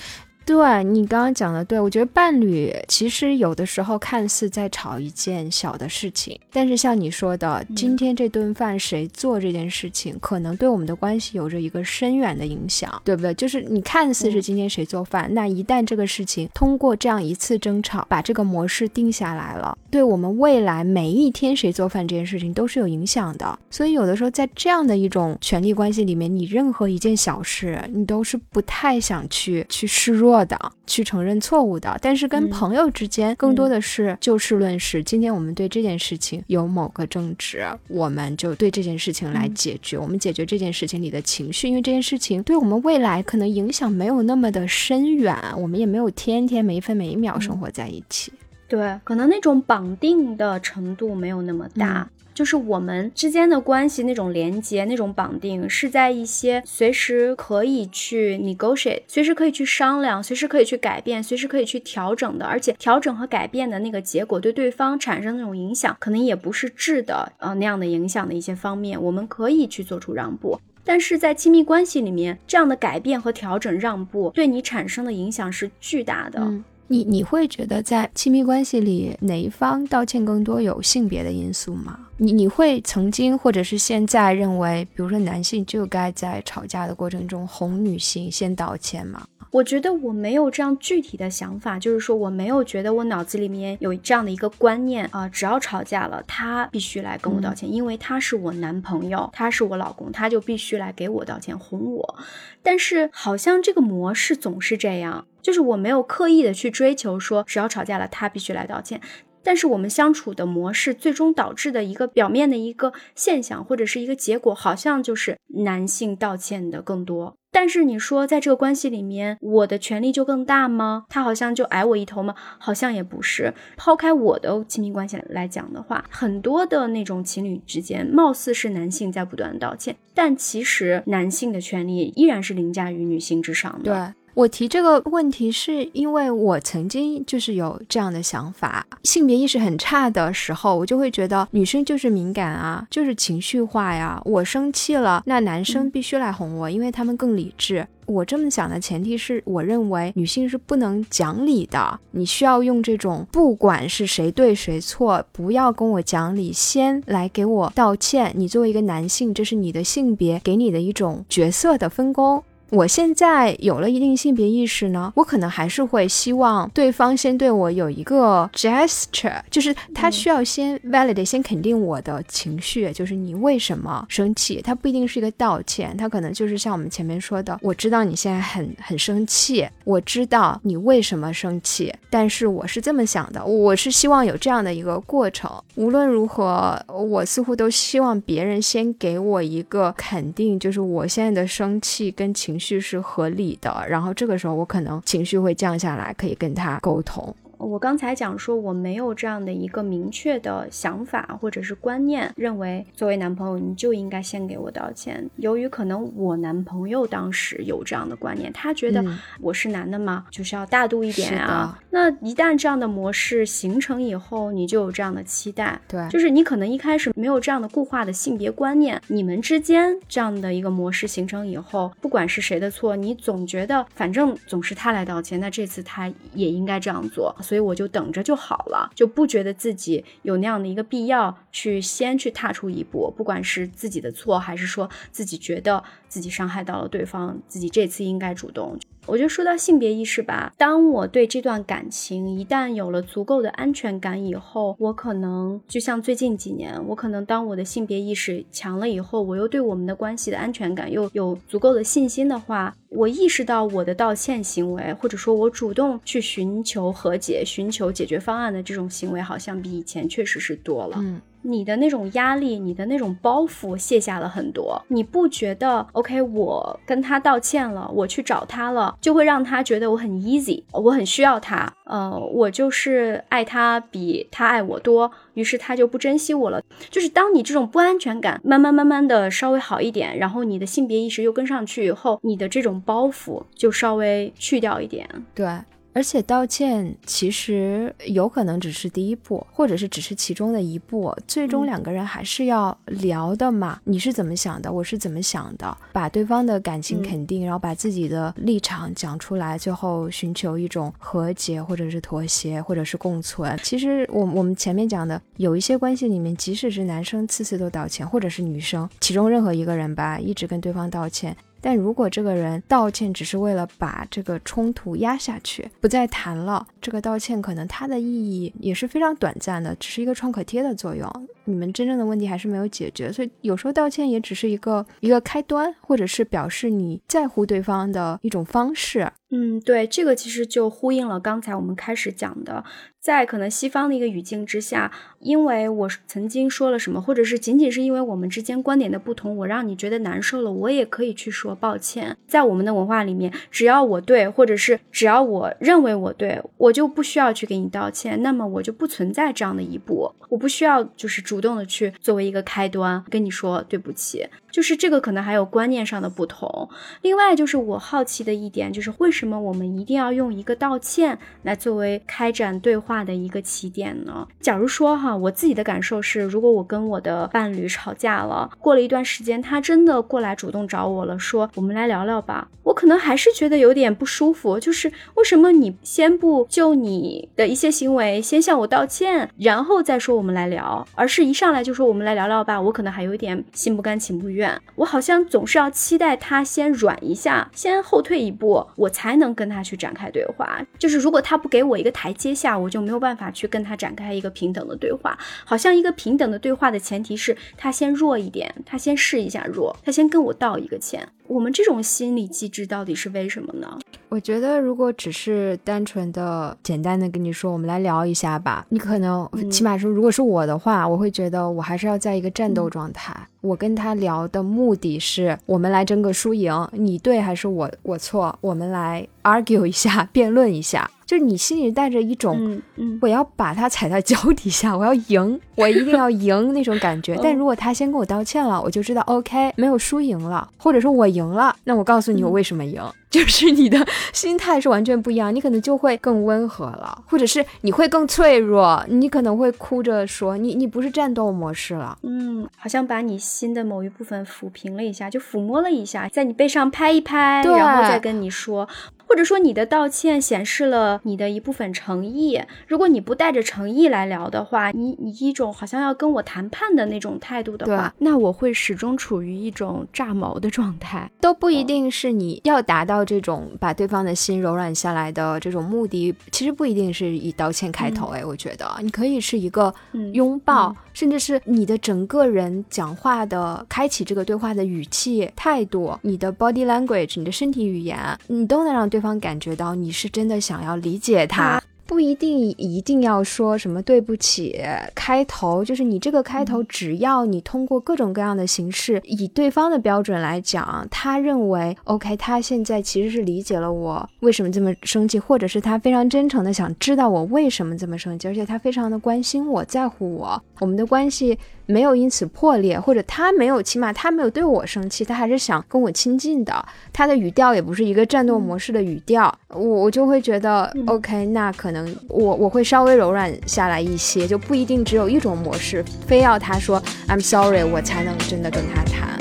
对你刚刚讲的，对我觉得伴侣其实有的时候看似在吵一件小的事情，但是像你说的，今天这顿饭谁做这件事情，可能对我们的关系有着一个深远的影响，对不对？就是你看似是今天谁做饭，那一旦这个事情通过这样一次争吵，把这个模式定下来了，对我们未来每一天谁做饭这件事情都是有影响的。所以有的时候在这样的一种权力关系里面，你任何一件小事，你都是不太想去去示弱。错的，去承认错误的，但是跟朋友之间更多的是就事论事。今天我们对这件事情有某个争执，我们就对这件事情来解决。我们解决这件事情里的情绪，因为这件事情对我们未来可能影响没有那么的深远，我们也没有天天每一分每一秒生活在一起。对，可能那种绑定的程度没有那么大。就是我们之间的关系那种连接、那种绑定，是在一些随时可以去 negotiate、随时可以去商量、随时可以去改变、随时可以去调整的，而且调整和改变的那个结果对对方产生那种影响，可能也不是质的，呃那样的影响的一些方面，我们可以去做出让步。但是在亲密关系里面，这样的改变和调整、让步对你产生的影响是巨大的。你你会觉得在亲密关系里哪一方道歉更多有性别的因素吗？你你会曾经或者是现在认为，比如说男性就该在吵架的过程中哄女性先道歉吗？我觉得我没有这样具体的想法，就是说我没有觉得我脑子里面有这样的一个观念啊，只要吵架了，他必须来跟我道歉，因为他是我男朋友，他是我老公，他就必须来给我道歉哄我。但是好像这个模式总是这样，就是我没有刻意的去追求说只要吵架了他必须来道歉，但是我们相处的模式最终导致的一个表面的一个现象或者是一个结果，好像就是男性道歉的更多。但是你说，在这个关系里面，我的权利就更大吗？他好像就矮我一头吗？好像也不是。抛开我的亲密关系来讲的话，很多的那种情侣之间，貌似是男性在不断道歉，但其实男性的权利依然是凌驾于女性之上的。对。我提这个问题，是因为我曾经就是有这样的想法，性别意识很差的时候，我就会觉得女生就是敏感啊，就是情绪化呀。我生气了，那男生必须来哄我，因为他们更理智。我这么想的前提是我认为女性是不能讲理的，你需要用这种不管是谁对谁错，不要跟我讲理，先来给我道歉。你作为一个男性，这是你的性别给你的一种角色的分工。我现在有了一定性别意识呢，我可能还是会希望对方先对我有一个 gesture，就是他需要先 validate，先肯定我的情绪，就是你为什么生气？他不一定是一个道歉，他可能就是像我们前面说的，我知道你现在很很生气，我知道你为什么生气，但是我是这么想的，我是希望有这样的一个过程。无论如何，我似乎都希望别人先给我一个肯定，就是我现在的生气跟情。绪绪是合理的，然后这个时候我可能情绪会降下来，可以跟他沟通。我刚才讲说我没有这样的一个明确的想法或者是观念，认为作为男朋友你就应该先给我道歉。由于可能我男朋友当时有这样的观念，他觉得我是男的嘛，就是要大度一点啊。那一旦这样的模式形成以后，你就有这样的期待，对，就是你可能一开始没有这样的固化的性别观念，你们之间这样的一个模式形成以后，不管是谁的错，你总觉得反正总是他来道歉，那这次他也应该这样做，所以我就等着就好了，就不觉得自己有那样的一个必要去先去踏出一步，不管是自己的错，还是说自己觉得自己伤害到了对方，自己这次应该主动。我就说到性别意识吧。当我对这段感情一旦有了足够的安全感以后，我可能就像最近几年，我可能当我的性别意识强了以后，我又对我们的关系的安全感又有足够的信心的话，我意识到我的道歉行为，或者说我主动去寻求和解、寻求解决方案的这种行为，好像比以前确实是多了。嗯。你的那种压力，你的那种包袱卸下了很多，你不觉得？OK，我跟他道歉了，我去找他了，就会让他觉得我很 easy，我很需要他，呃，我就是爱他比他爱我多，于是他就不珍惜我了。就是当你这种不安全感慢慢慢慢的稍微好一点，然后你的性别意识又跟上去以后，你的这种包袱就稍微去掉一点，对。而且道歉其实有可能只是第一步，或者是只是其中的一步，最终两个人还是要聊的嘛。你是怎么想的？我是怎么想的？把对方的感情肯定，然后把自己的立场讲出来，最后寻求一种和解，或者是妥协，或者是共存。其实我我们前面讲的，有一些关系里面，即使是男生次次都道歉，或者是女生其中任何一个人吧，一直跟对方道歉。但如果这个人道歉只是为了把这个冲突压下去，不再谈了，这个道歉可能它的意义也是非常短暂的，只是一个创可贴的作用。你们真正的问题还是没有解决，所以有时候道歉也只是一个一个开端，或者是表示你在乎对方的一种方式。嗯，对，这个其实就呼应了刚才我们开始讲的，在可能西方的一个语境之下，因为我曾经说了什么，或者是仅仅是因为我们之间观点的不同，我让你觉得难受了，我也可以去说抱歉。在我们的文化里面，只要我对，或者是只要我认为我对，我就不需要去给你道歉，那么我就不存在这样的一步，我不需要就是主动的去作为一个开端跟你说对不起。就是这个可能还有观念上的不同。另外，就是我好奇的一点，就是为什么我们一定要用一个道歉来作为开展对话的一个起点呢？假如说哈，我自己的感受是，如果我跟我的伴侣吵架了，过了一段时间，他真的过来主动找我了，说我们来聊聊吧，我可能还是觉得有点不舒服。就是为什么你先不就你的一些行为先向我道歉，然后再说我们来聊，而是一上来就说我们来聊聊吧，我可能还有点心不甘情不愿。我好像总是要期待他先软一下，先后退一步，我才能跟他去展开对话。就是如果他不给我一个台阶下，我就没有办法去跟他展开一个平等的对话。好像一个平等的对话的前提是他先弱一点，他先试一下弱，他先跟我道一个歉。我们这种心理机制到底是为什么呢？我觉得如果只是单纯的、简单的跟你说，我们来聊一下吧，你可能起码说，如果是我的话，我会觉得我还是要在一个战斗状态。我跟他聊的目的是，我们来争个输赢，你对还是我我错？我们来 argue 一下，辩论一下。就是你心里带着一种，嗯嗯我要把他踩在脚底下，我要赢，我一定要赢那种感觉。但如果他先跟我道歉了，我就知道 OK，没有输赢了，或者说我赢了，那我告诉你我为什么赢。就是你的 心态是完全不一样，你可能就会更温和了，或者是你会更脆弱，你可能会哭着说你你不是战斗模式了，嗯，好像把你心的某一部分抚平了一下，就抚摸了一下，在你背上拍一拍，然后再跟你说。或者说你的道歉显示了你的一部分诚意。如果你不带着诚意来聊的话，你你一种好像要跟我谈判的那种态度的话，那我会始终处于一种炸毛的状态。都不一定是你要达到这种把对方的心柔软下来的这种目的，其实不一定是以道歉开头。哎，我觉得你可以是一个拥抱，甚至是你的整个人讲话的开启这个对话的语气、态度、你的 body language、你的身体语言，你都能让对。方感觉到你是真的想要理解他。不一定一定要说什么对不起开头，就是你这个开头，只要你通过各种各样的形式，以对方的标准来讲，他认为 OK，他现在其实是理解了我为什么这么生气，或者是他非常真诚的想知道我为什么这么生气，而且他非常的关心我在乎我，我们的关系。没有因此破裂，或者他没有，起码他没有对我生气，他还是想跟我亲近的。他的语调也不是一个战斗模式的语调，我我就会觉得 OK，那可能我我会稍微柔软下来一些，就不一定只有一种模式，非要他说 I'm sorry，我才能真的跟他谈。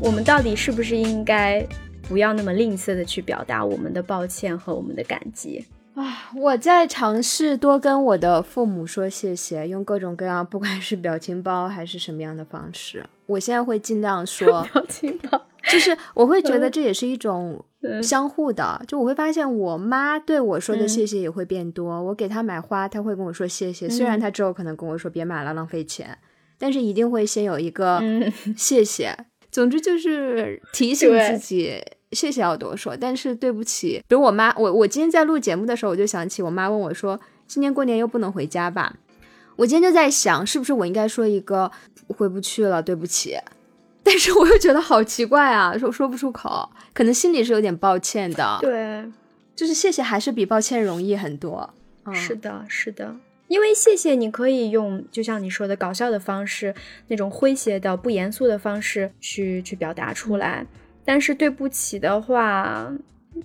我们到底是不是应该不要那么吝啬的去表达我们的抱歉和我们的感激？啊，我在尝试多跟我的父母说谢谢，用各种各样，不管是表情包还是什么样的方式，我现在会尽量说 表情包，就是我会觉得这也是一种相互的，就我会发现我妈对我说的谢谢也会变多，我给她买花，她会跟我说谢谢，虽然她之后可能跟我说别买了浪费钱，但是一定会先有一个谢谢，总之就是提醒自己。谢谢要多说，但是对不起，比如我妈，我我今天在录节目的时候，我就想起我妈问我说：“今年过年又不能回家吧？”我今天就在想，是不是我应该说一个回不去了，对不起。但是我又觉得好奇怪啊，说说不出口，可能心里是有点抱歉的。对，就是谢谢还是比抱歉容易很多。是的，是的，因为谢谢你可以用，就像你说的搞笑的方式，那种诙谐的、不严肃的方式去去表达出来。但是对不起的话，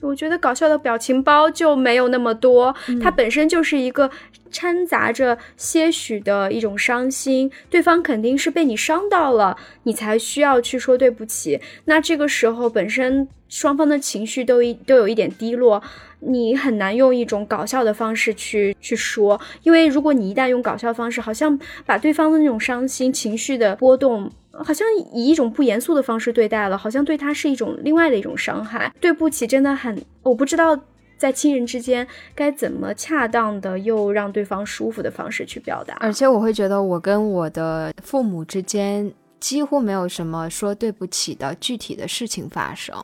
我觉得搞笑的表情包就没有那么多，它本身就是一个掺杂着些许的一种伤心，对方肯定是被你伤到了，你才需要去说对不起。那这个时候本身双方的情绪都一都有一点低落，你很难用一种搞笑的方式去去说，因为如果你一旦用搞笑方式，好像把对方的那种伤心情绪的波动。好像以一种不严肃的方式对待了，好像对他是一种另外的一种伤害。对不起，真的很，我不知道在亲人之间该怎么恰当的又让对方舒服的方式去表达。而且我会觉得，我跟我的父母之间几乎没有什么说对不起的具体的事情发生。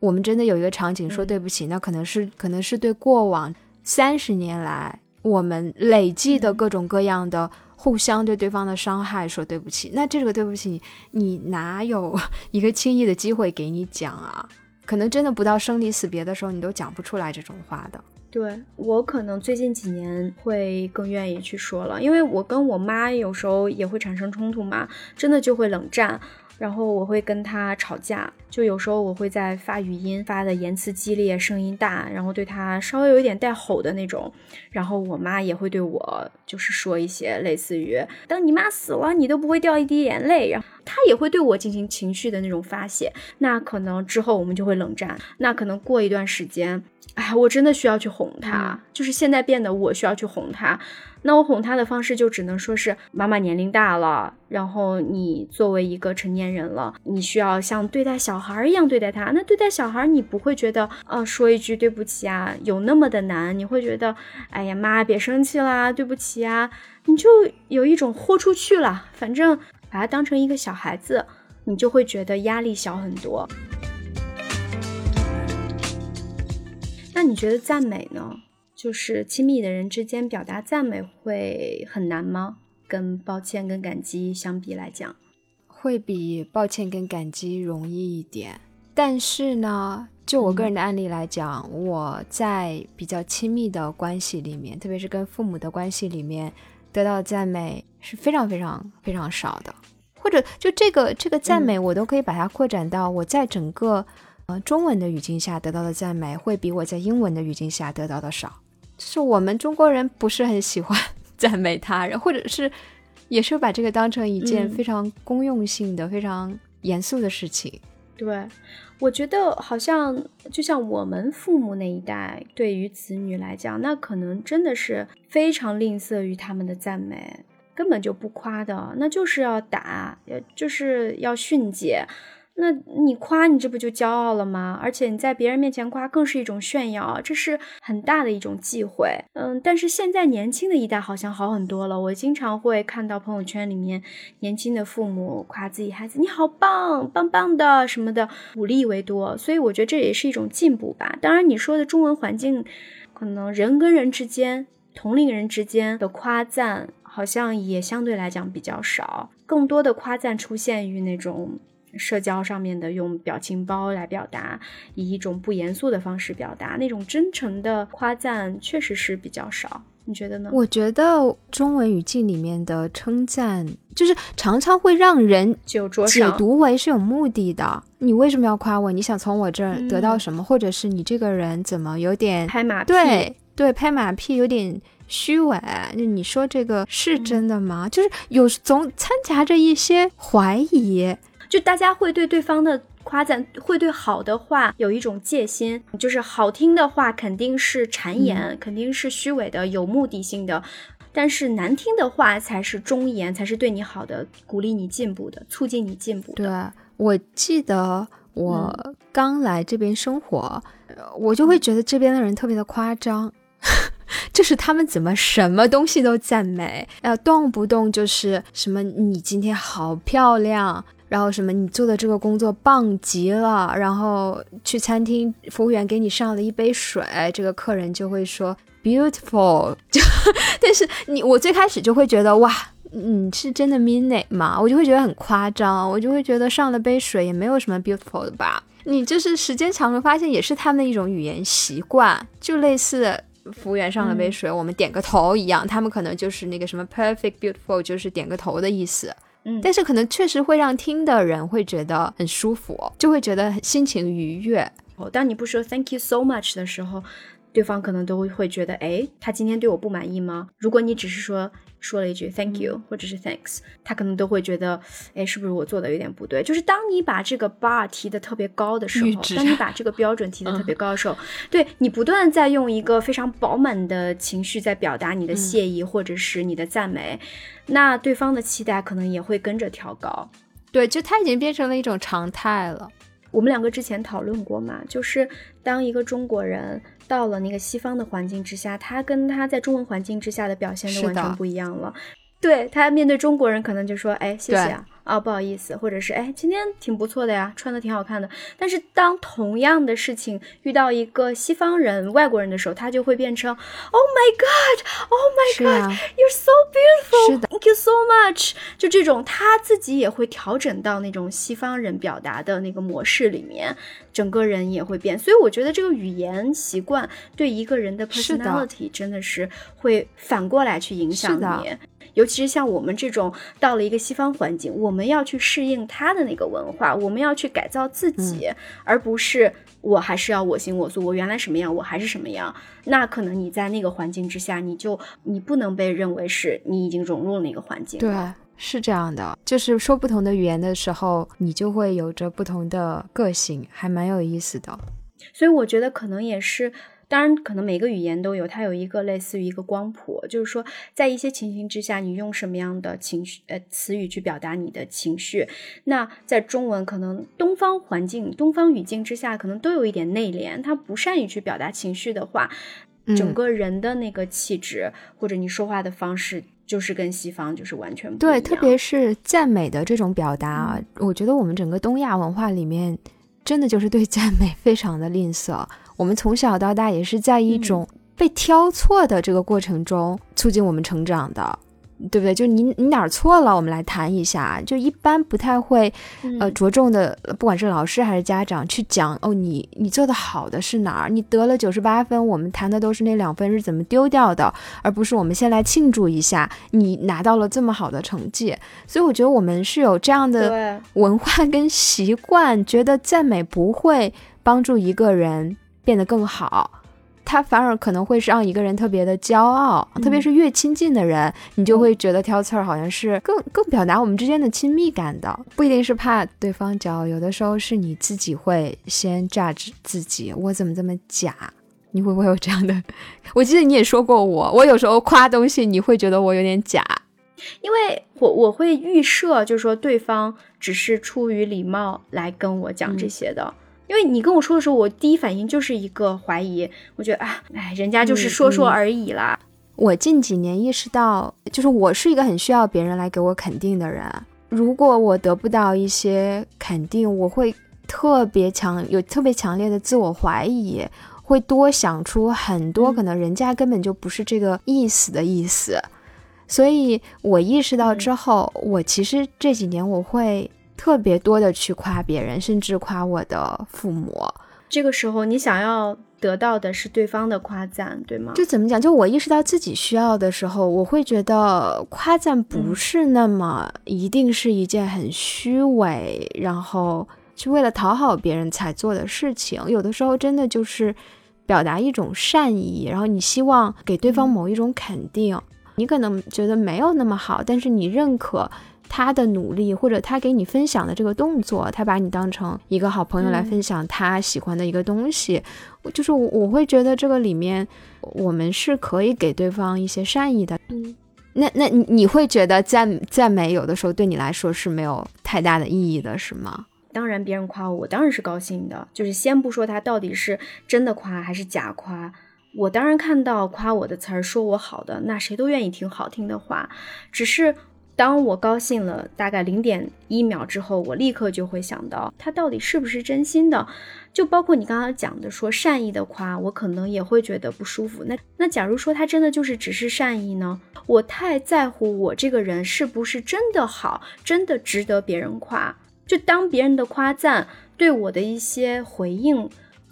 我们真的有一个场景说对不起，那可能是可能是对过往三十年来我们累计的各种各样的。互相对对方的伤害说对不起，那这个对不起，你哪有 一个轻易的机会给你讲啊？可能真的不到生离死别的时候，你都讲不出来这种话的。对我可能最近几年会更愿意去说了，因为我跟我妈有时候也会产生冲突嘛，真的就会冷战。然后我会跟他吵架，就有时候我会在发语音，发的言辞激烈，声音大，然后对他稍微有一点带吼的那种。然后我妈也会对我就是说一些类似于“等你妈死了，你都不会掉一滴眼泪”，然后他也会对我进行情绪的那种发泄。那可能之后我们就会冷战。那可能过一段时间，哎，我真的需要去哄他，就是现在变得我需要去哄他。那我哄他的方式就只能说是妈妈年龄大了，然后你作为一个成年人了，你需要像对待小孩一样对待他。那对待小孩，你不会觉得呃说一句对不起啊有那么的难，你会觉得哎呀妈别生气啦，对不起啊，你就有一种豁出去了，反正把他当成一个小孩子，你就会觉得压力小很多。那你觉得赞美呢？就是亲密的人之间表达赞美会很难吗？跟抱歉跟感激相比来讲，会比抱歉跟感激容易一点。但是呢，就我个人的案例来讲，我在比较亲密的关系里面，特别是跟父母的关系里面，得到赞美是非常非常非常少的。或者就这个这个赞美，我都可以把它扩展到我在整个呃中文的语境下得到的赞美，会比我在英文的语境下得到的少。就是我们中国人不是很喜欢 赞美他人，或者是也是把这个当成一件非常公用性的、非常严肃的事情。对，我觉得好像就像我们父母那一代，对于子女来讲，那可能真的是非常吝啬于他们的赞美，根本就不夸的，那就是要打，就是要训诫。那你夸你这不就骄傲了吗？而且你在别人面前夸更是一种炫耀，这是很大的一种忌讳。嗯，但是现在年轻的一代好像好很多了。我经常会看到朋友圈里面年轻的父母夸自己孩子你好棒，棒棒的什么的，鼓励为多。所以我觉得这也是一种进步吧。当然你说的中文环境，可能人跟人之间、同龄人之间的夸赞好像也相对来讲比较少，更多的夸赞出现于那种。社交上面的用表情包来表达，以一种不严肃的方式表达，那种真诚的夸赞确实是比较少。你觉得呢？我觉得中文语境里面的称赞，就是常常会让人解读为是有目的的。你为什么要夸我？你想从我这儿得到什么？或者是你这个人怎么有点拍马屁？对对，拍马屁有点虚伪。就你说这个是真的吗？就是有总掺杂着一些怀疑。就大家会对对方的夸赞，会对好的话有一种戒心，就是好听的话肯定是谗言，肯定是虚伪的、有目的性的，但是难听的话才是忠言，才是对你好的，鼓励你进步的，促进你进步。对，我记得我刚来这边生活，我就会觉得这边的人特别的夸张，就是他们怎么什么东西都赞美，呃，动不动就是什么你今天好漂亮。然后什么？你做的这个工作棒极了。然后去餐厅，服务员给你上了一杯水，这个客人就会说 beautiful。就但是你，我最开始就会觉得哇，你是真的 mean it 吗？我就会觉得很夸张，我就会觉得上了杯水也没有什么 beautiful 的吧。你就是时间长了，发现也是他们的一种语言习惯，就类似服务员上了杯水，我们点个头一样，他们可能就是那个什么 perfect beautiful，就是点个头的意思。嗯，但是可能确实会让听的人会觉得很舒服，就会觉得心情愉悦。哦，当你不说 Thank you so much 的时候。对方可能都会觉得，哎，他今天对我不满意吗？如果你只是说说了一句 thank you 或者是 thanks，他可能都会觉得，哎，是不是我做的有点不对？就是当你把这个 bar 提的特别高的时候，当你把这个标准提的特别高的时候，对你不断在用一个非常饱满的情绪在表达你的谢意或者是你的赞美，那对方的期待可能也会跟着调高。对，就他已经变成了一种常态了。我们两个之前讨论过嘛，就是当一个中国人。到了那个西方的环境之下，他跟他在中文环境之下的表现都完全不一样了。对他面对中国人，可能就说：“哎，谢谢啊。”啊，不好意思，或者是哎，今天挺不错的呀，穿的挺好看的。但是当同样的事情遇到一个西方人、外国人的时候，他就会变成 Oh my God，Oh my God，You're so beautiful，Thank you so much。就这种，他自己也会调整到那种西方人表达的那个模式里面，整个人也会变。所以我觉得这个语言习惯对一个人的 personality 真的是会反过来去影响你。尤其是像我们这种到了一个西方环境，我们要去适应他的那个文化，我们要去改造自己，而不是我还是要我行我素，我原来什么样，我还是什么样。那可能你在那个环境之下，你就你不能被认为是你已经融入了那个环境。对，是这样的，就是说不同的语言的时候，你就会有着不同的个性，还蛮有意思的。所以我觉得可能也是。当然，可能每个语言都有，它有一个类似于一个光谱，就是说，在一些情形之下，你用什么样的情绪呃词语去表达你的情绪。那在中文，可能东方环境、东方语境之下，可能都有一点内敛，他不善于去表达情绪的话，整个人的那个气质或者你说话的方式，就是跟西方就是完全不。对，特别是赞美的这种表达，我觉得我们整个东亚文化里面，真的就是对赞美非常的吝啬。我们从小到大也是在一种被挑错的这个过程中促进我们成长的。对不对？就你你哪儿错了？我们来谈一下。就一般不太会，呃，着重的，不管是老师还是家长去讲哦，你你做的好的是哪儿？你得了九十八分，我们谈的都是那两分是怎么丢掉的，而不是我们先来庆祝一下你拿到了这么好的成绩。所以我觉得我们是有这样的文化跟习惯，觉得赞美不会帮助一个人变得更好。他反而可能会是让一个人特别的骄傲，特别是越亲近的人，你就会觉得挑刺儿好像是更更表达我们之间的亲密感的，不一定是怕对方骄傲，有的时候是你自己会先 judge 自己，我怎么这么假？你会不会有这样的？我记得你也说过我，我有时候夸东西，你会觉得我有点假。因为我我会预设，就是说对方只是出于礼貌来跟我讲这些的。因为你跟我说的时候，我第一反应就是一个怀疑，我觉得啊，哎，人家就是说说而已啦。我近几年意识到，就是我是一个很需要别人来给我肯定的人。如果我得不到一些肯定，我会特别强，有特别强烈的自我怀疑，会多想出很多可能人家根本就不是这个意思的意思。所以我意识到之后，我其实这几年我会。特别多的去夸别人，甚至夸我的父母。这个时候，你想要得到的是对方的夸赞，对吗？就怎么讲？就我意识到自己需要的时候，我会觉得夸赞不是那么一定是一件很虚伪，然后是为了讨好别人才做的事情。有的时候真的就是表达一种善意，然后你希望给对方某一种肯定。你可能觉得没有那么好，但是你认可。他的努力，或者他给你分享的这个动作，他把你当成一个好朋友来分享他喜欢的一个东西，就是我我会觉得这个里面我们是可以给对方一些善意的。嗯，那那你你会觉得赞赞美有的时候对你来说是没有太大的意义的，是吗？当然，别人夸我，我当然是高兴的。就是先不说他到底是真的夸还是假夸，我当然看到夸我的词儿，说我好的，那谁都愿意听好听的话，只是。当我高兴了大概零点一秒之后，我立刻就会想到他到底是不是真心的。就包括你刚刚讲的说善意的夸，我可能也会觉得不舒服。那那假如说他真的就是只是善意呢？我太在乎我这个人是不是真的好，真的值得别人夸。就当别人的夸赞对我的一些回应。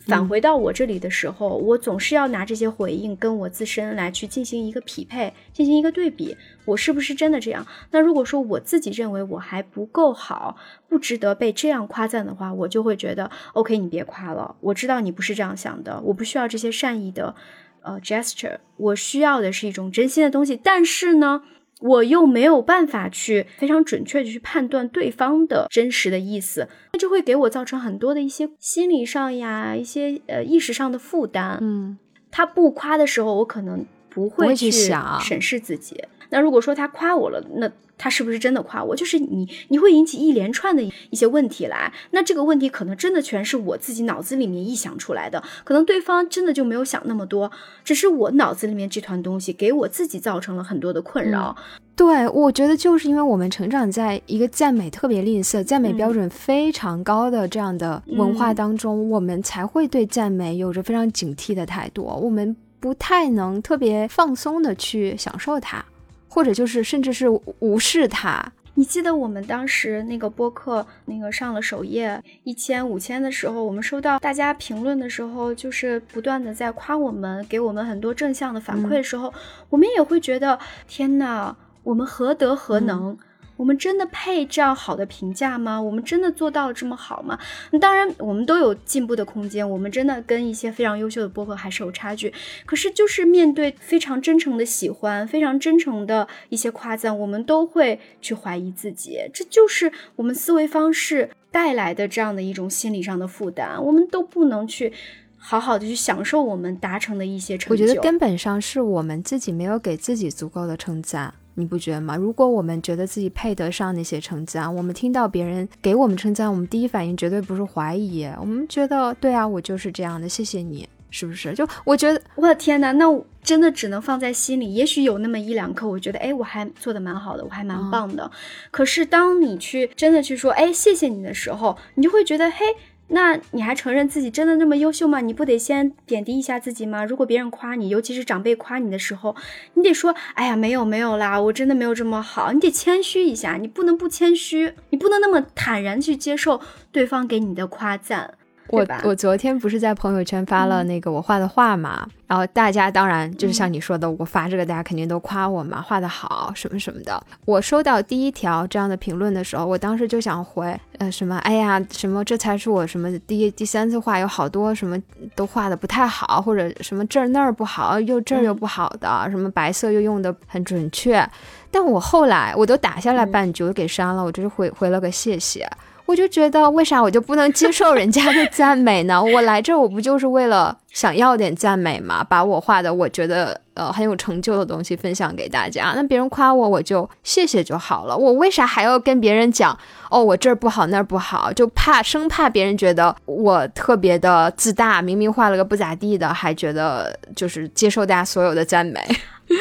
返回到我这里的时候，我总是要拿这些回应跟我自身来去进行一个匹配，进行一个对比，我是不是真的这样？那如果说我自己认为我还不够好，不值得被这样夸赞的话，我就会觉得 OK，你别夸了，我知道你不是这样想的，我不需要这些善意的呃 gesture，我需要的是一种真心的东西。但是呢？我又没有办法去非常准确的去判断对方的真实的意思，那就会给我造成很多的一些心理上呀、一些呃意识上的负担。嗯，他不夸的时候，我可能不会去审视自己。那如果说他夸我了，那。他是不是真的夸我？就是你，你会引起一连串的一些问题来。那这个问题可能真的全是我自己脑子里面臆想出来的，可能对方真的就没有想那么多，只是我脑子里面这团东西给我自己造成了很多的困扰。对，我觉得就是因为我们成长在一个赞美特别吝啬、赞美标准非常高的这样的文化当中，我们才会对赞美有着非常警惕的态度，我们不太能特别放松的去享受它。或者就是，甚至是无视他。你记得我们当时那个播客，那个上了首页一千五千的时候，我们收到大家评论的时候，就是不断的在夸我们，给我们很多正向的反馈的时候，我们也会觉得，天呐，我们何德何能？我们真的配这样好的评价吗？我们真的做到了这么好吗？当然，我们都有进步的空间。我们真的跟一些非常优秀的播客还是有差距。可是，就是面对非常真诚的喜欢、非常真诚的一些夸赞，我们都会去怀疑自己。这就是我们思维方式带来的这样的一种心理上的负担。我们都不能去好好的去享受我们达成的一些成就。我觉得根本上是我们自己没有给自己足够的称赞。你不觉得吗？如果我们觉得自己配得上那些称赞，我们听到别人给我们称赞，我们第一反应绝对不是怀疑，我们觉得对啊，我就是这样的，谢谢你，是不是？就我觉得，我的天哪，那真的只能放在心里。也许有那么一两刻，我觉得，哎，我还做的蛮好的，我还蛮棒的。可是当你去真的去说，哎，谢谢你的时候，你就会觉得，嘿。那你还承认自己真的那么优秀吗？你不得先贬低一下自己吗？如果别人夸你，尤其是长辈夸你的时候，你得说：“哎呀，没有没有啦，我真的没有这么好。”你得谦虚一下，你不能不谦虚，你不能那么坦然去接受对方给你的夸赞。我我昨天不是在朋友圈发了那个我画的画嘛，然后大家当然就是像你说的，我发这个大家肯定都夸我嘛，画的好什么什么的。我收到第一条这样的评论的时候，我当时就想回，呃，什么，哎呀，什么，这才是我什么第第三次画，有好多什么都画的不太好，或者什么这儿那儿不好，又这儿又不好的，什么白色又用的很准确。但我后来我都打下来半句，我给删了，我就是回回了个谢谢。我就觉得为啥我就不能接受人家的赞美呢？我来这我不就是为了想要点赞美吗？把我画的我觉得呃很有成就的东西分享给大家，那别人夸我我就谢谢就好了。我为啥还要跟别人讲哦我这儿不好那儿不好？就怕生怕别人觉得我特别的自大，明明画了个不咋地的，还觉得就是接受大家所有的赞美。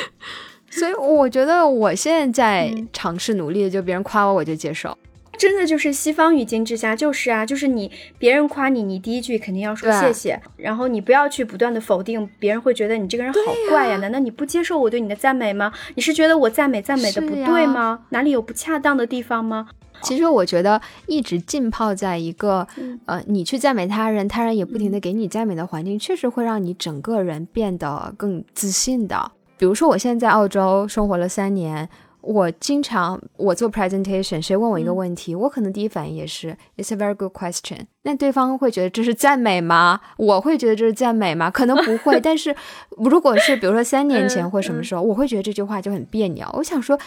所以我觉得我现在在尝试努力的，就别人夸我我就接受。真的就是西方语境之下，就是啊，就是你别人夸你，你第一句肯定要说谢谢，然后你不要去不断的否定，别人会觉得你这个人好怪呀。难道你不接受我对你的赞美吗？你是觉得我赞美赞美的不对吗？哪里有不恰当的地方吗？其实我觉得一直浸泡在一个呃，你去赞美他人，他人也不停的给你赞美的环境，确实会让你整个人变得更自信的。比如说，我现在在澳洲生活了三年，我经常我做 presentation，谁问我一个问题，我可能第一反应也是 It's a very good question。那对方会觉得这是赞美吗？我会觉得这是赞美吗？可能不会。但是如果是比如说三年前或什么时候，我会觉得这句话就很别扭。我想说，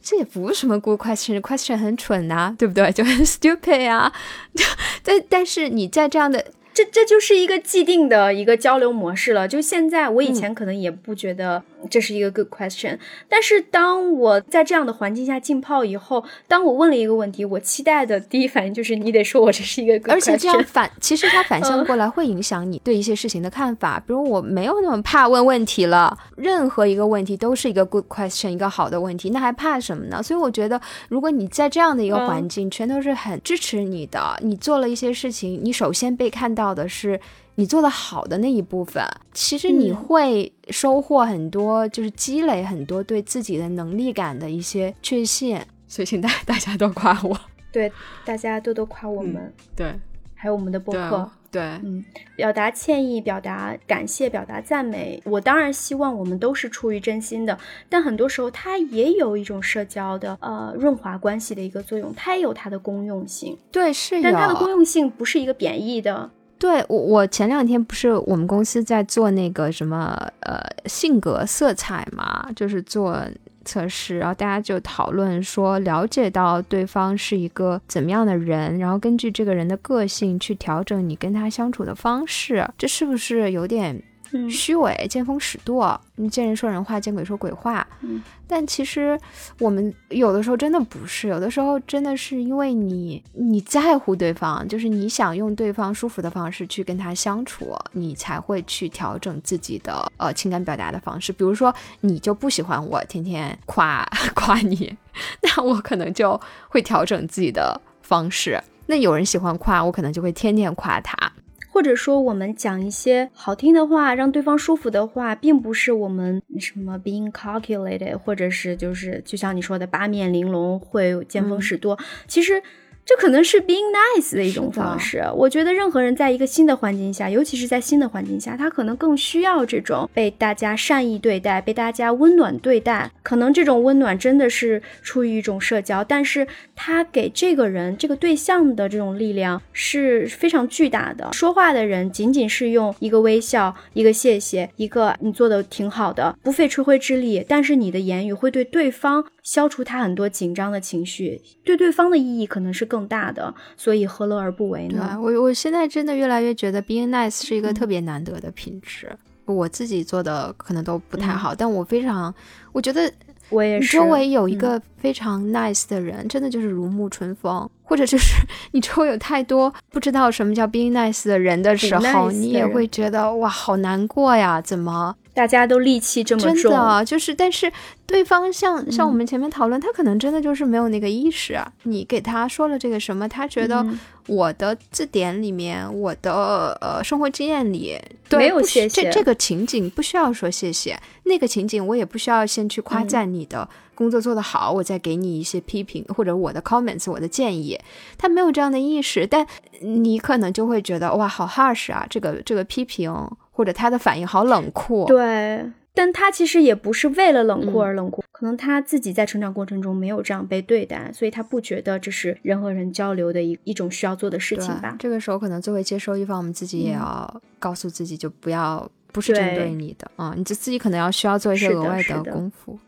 这也不是什么 good question，question 很蠢呐，对不对？就很 stupid 啊。但但是你在这样的。这这就是一个既定的一个交流模式了。就现在，我以前可能也不觉得这是一个 good question，但是当我在这样的环境下浸泡以后，当我问了一个问题，我期待的第一反应就是你得说我这是一个 good question。而且这样反，其实它反向过来会影响你对一些事情的看法。比如我没有那么怕问问题了，任何一个问题都是一个 good question，一个好的问题，那还怕什么呢？所以我觉得，如果你在这样的一个环境，全都是很支持你的，你做了一些事情，你首先被看到。到的是你做的好的那一部分，其实你会收获很多，就是积累很多对自己的能力感的一些确信。所以请大大家都夸我，对大家多多夸我们，对，还有我们的播客，对，嗯，表达歉意，表达感谢，表达赞美。我当然希望我们都是出于真心的，但很多时候它也有一种社交的呃润滑关系的一个作用，它也有它的公用性，对，是，但它的公用性不是一个贬义的。对我，我前两天不是我们公司在做那个什么呃性格色彩嘛，就是做测试，然后大家就讨论说，了解到对方是一个怎么样的人，然后根据这个人的个性去调整你跟他相处的方式，这是不是有点？虚伪、见风使舵，你见人说人话，见鬼说鬼话。嗯，但其实我们有的时候真的不是，有的时候真的是因为你你在乎对方，就是你想用对方舒服的方式去跟他相处，你才会去调整自己的呃情感表达的方式。比如说，你就不喜欢我天天夸 夸你，那我可能就会调整自己的方式。那有人喜欢夸我，可能就会天天夸他。或者说，我们讲一些好听的话，让对方舒服的话，并不是我们什么 being calculated，或者是就是就像你说的八面玲珑，会见风使舵。其实。这可能是 being nice 的一种方式。我觉得任何人在一个新的环境下，尤其是在新的环境下，他可能更需要这种被大家善意对待、被大家温暖对待。可能这种温暖真的是出于一种社交，但是他给这个人、这个对象的这种力量是非常巨大的。说话的人仅仅是用一个微笑、一个谢谢、一个你做的挺好的，不费吹灰之力，但是你的言语会对对方。消除他很多紧张的情绪，对对方的意义可能是更大的，所以何乐而不为呢？我我现在真的越来越觉得 being nice 是一个特别难得的品质。我自己做的可能都不太好，但我非常，我觉得我也是。周围有一个非常 nice 的人，真的就是如沐春风。或者就是 你周围有太多不知道什么叫 being nice 的人的时候，你也会觉得哇，好难过呀！怎么？大家都戾气这么重，真的就是，但是对方像像我们前面讨论，他可能真的就是没有那个意识啊。你给他说了这个什么，他觉得我的字典里面，我的呃生活经验里没有谢谢。这这个情景不需要说谢谢，那个情景我也不需要先去夸赞你的工作做得好，我再给你一些批评或者我的 comments，我的建议。他没有这样的意识，但你可能就会觉得哇，好 harsh 啊，这个这个批评。或者他的反应好冷酷，对，但他其实也不是为了冷酷而冷酷，可能他自己在成长过程中没有这样被对待，所以他不觉得这是人和人交流的一一种需要做的事情吧。这个时候，可能作为接收一方，我们自己也要告诉自己，就不要不是针对你的啊，你就自己可能要需要做一些额外的功夫。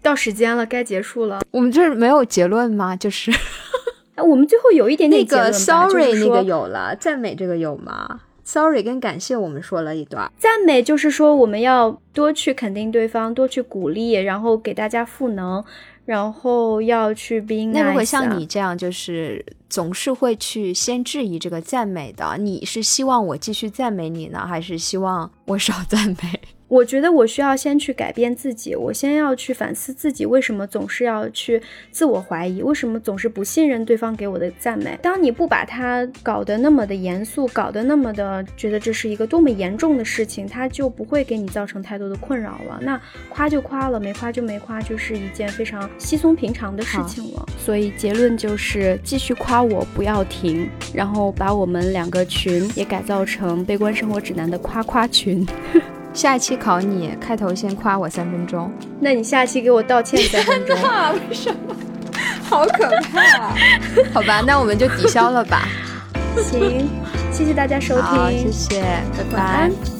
到时间了，该结束了。我们这没有结论吗？就是。哎，我们最后有一点点那个 sorry 那个有有了，赞美这个有吗？sorry 跟感谢我们说了一段，赞美就是说我们要多去肯定对方，多去鼓励，然后给大家赋能。然后要去。那如果像你这样，就是总是会去先质疑这个赞美的，你是希望我继续赞美你呢，还是希望我少赞美？我觉得我需要先去改变自己，我先要去反思自己为什么总是要去自我怀疑，为什么总是不信任对方给我的赞美。当你不把它搞得那么的严肃，搞得那么的觉得这是一个多么严重的事情，它就不会给你造成太多的困扰了。那夸就夸了，没夸就没夸，就是一件非常稀松平常的事情了。所以结论就是继续夸我，不要停，然后把我们两个群也改造成悲观生活指南的夸夸群。下一期考你，开头先夸我三分钟。那你下期给我道歉三分钟。为什么？好可怕！好吧，那我们就抵消了吧。行，谢谢大家收听，谢谢，拜拜。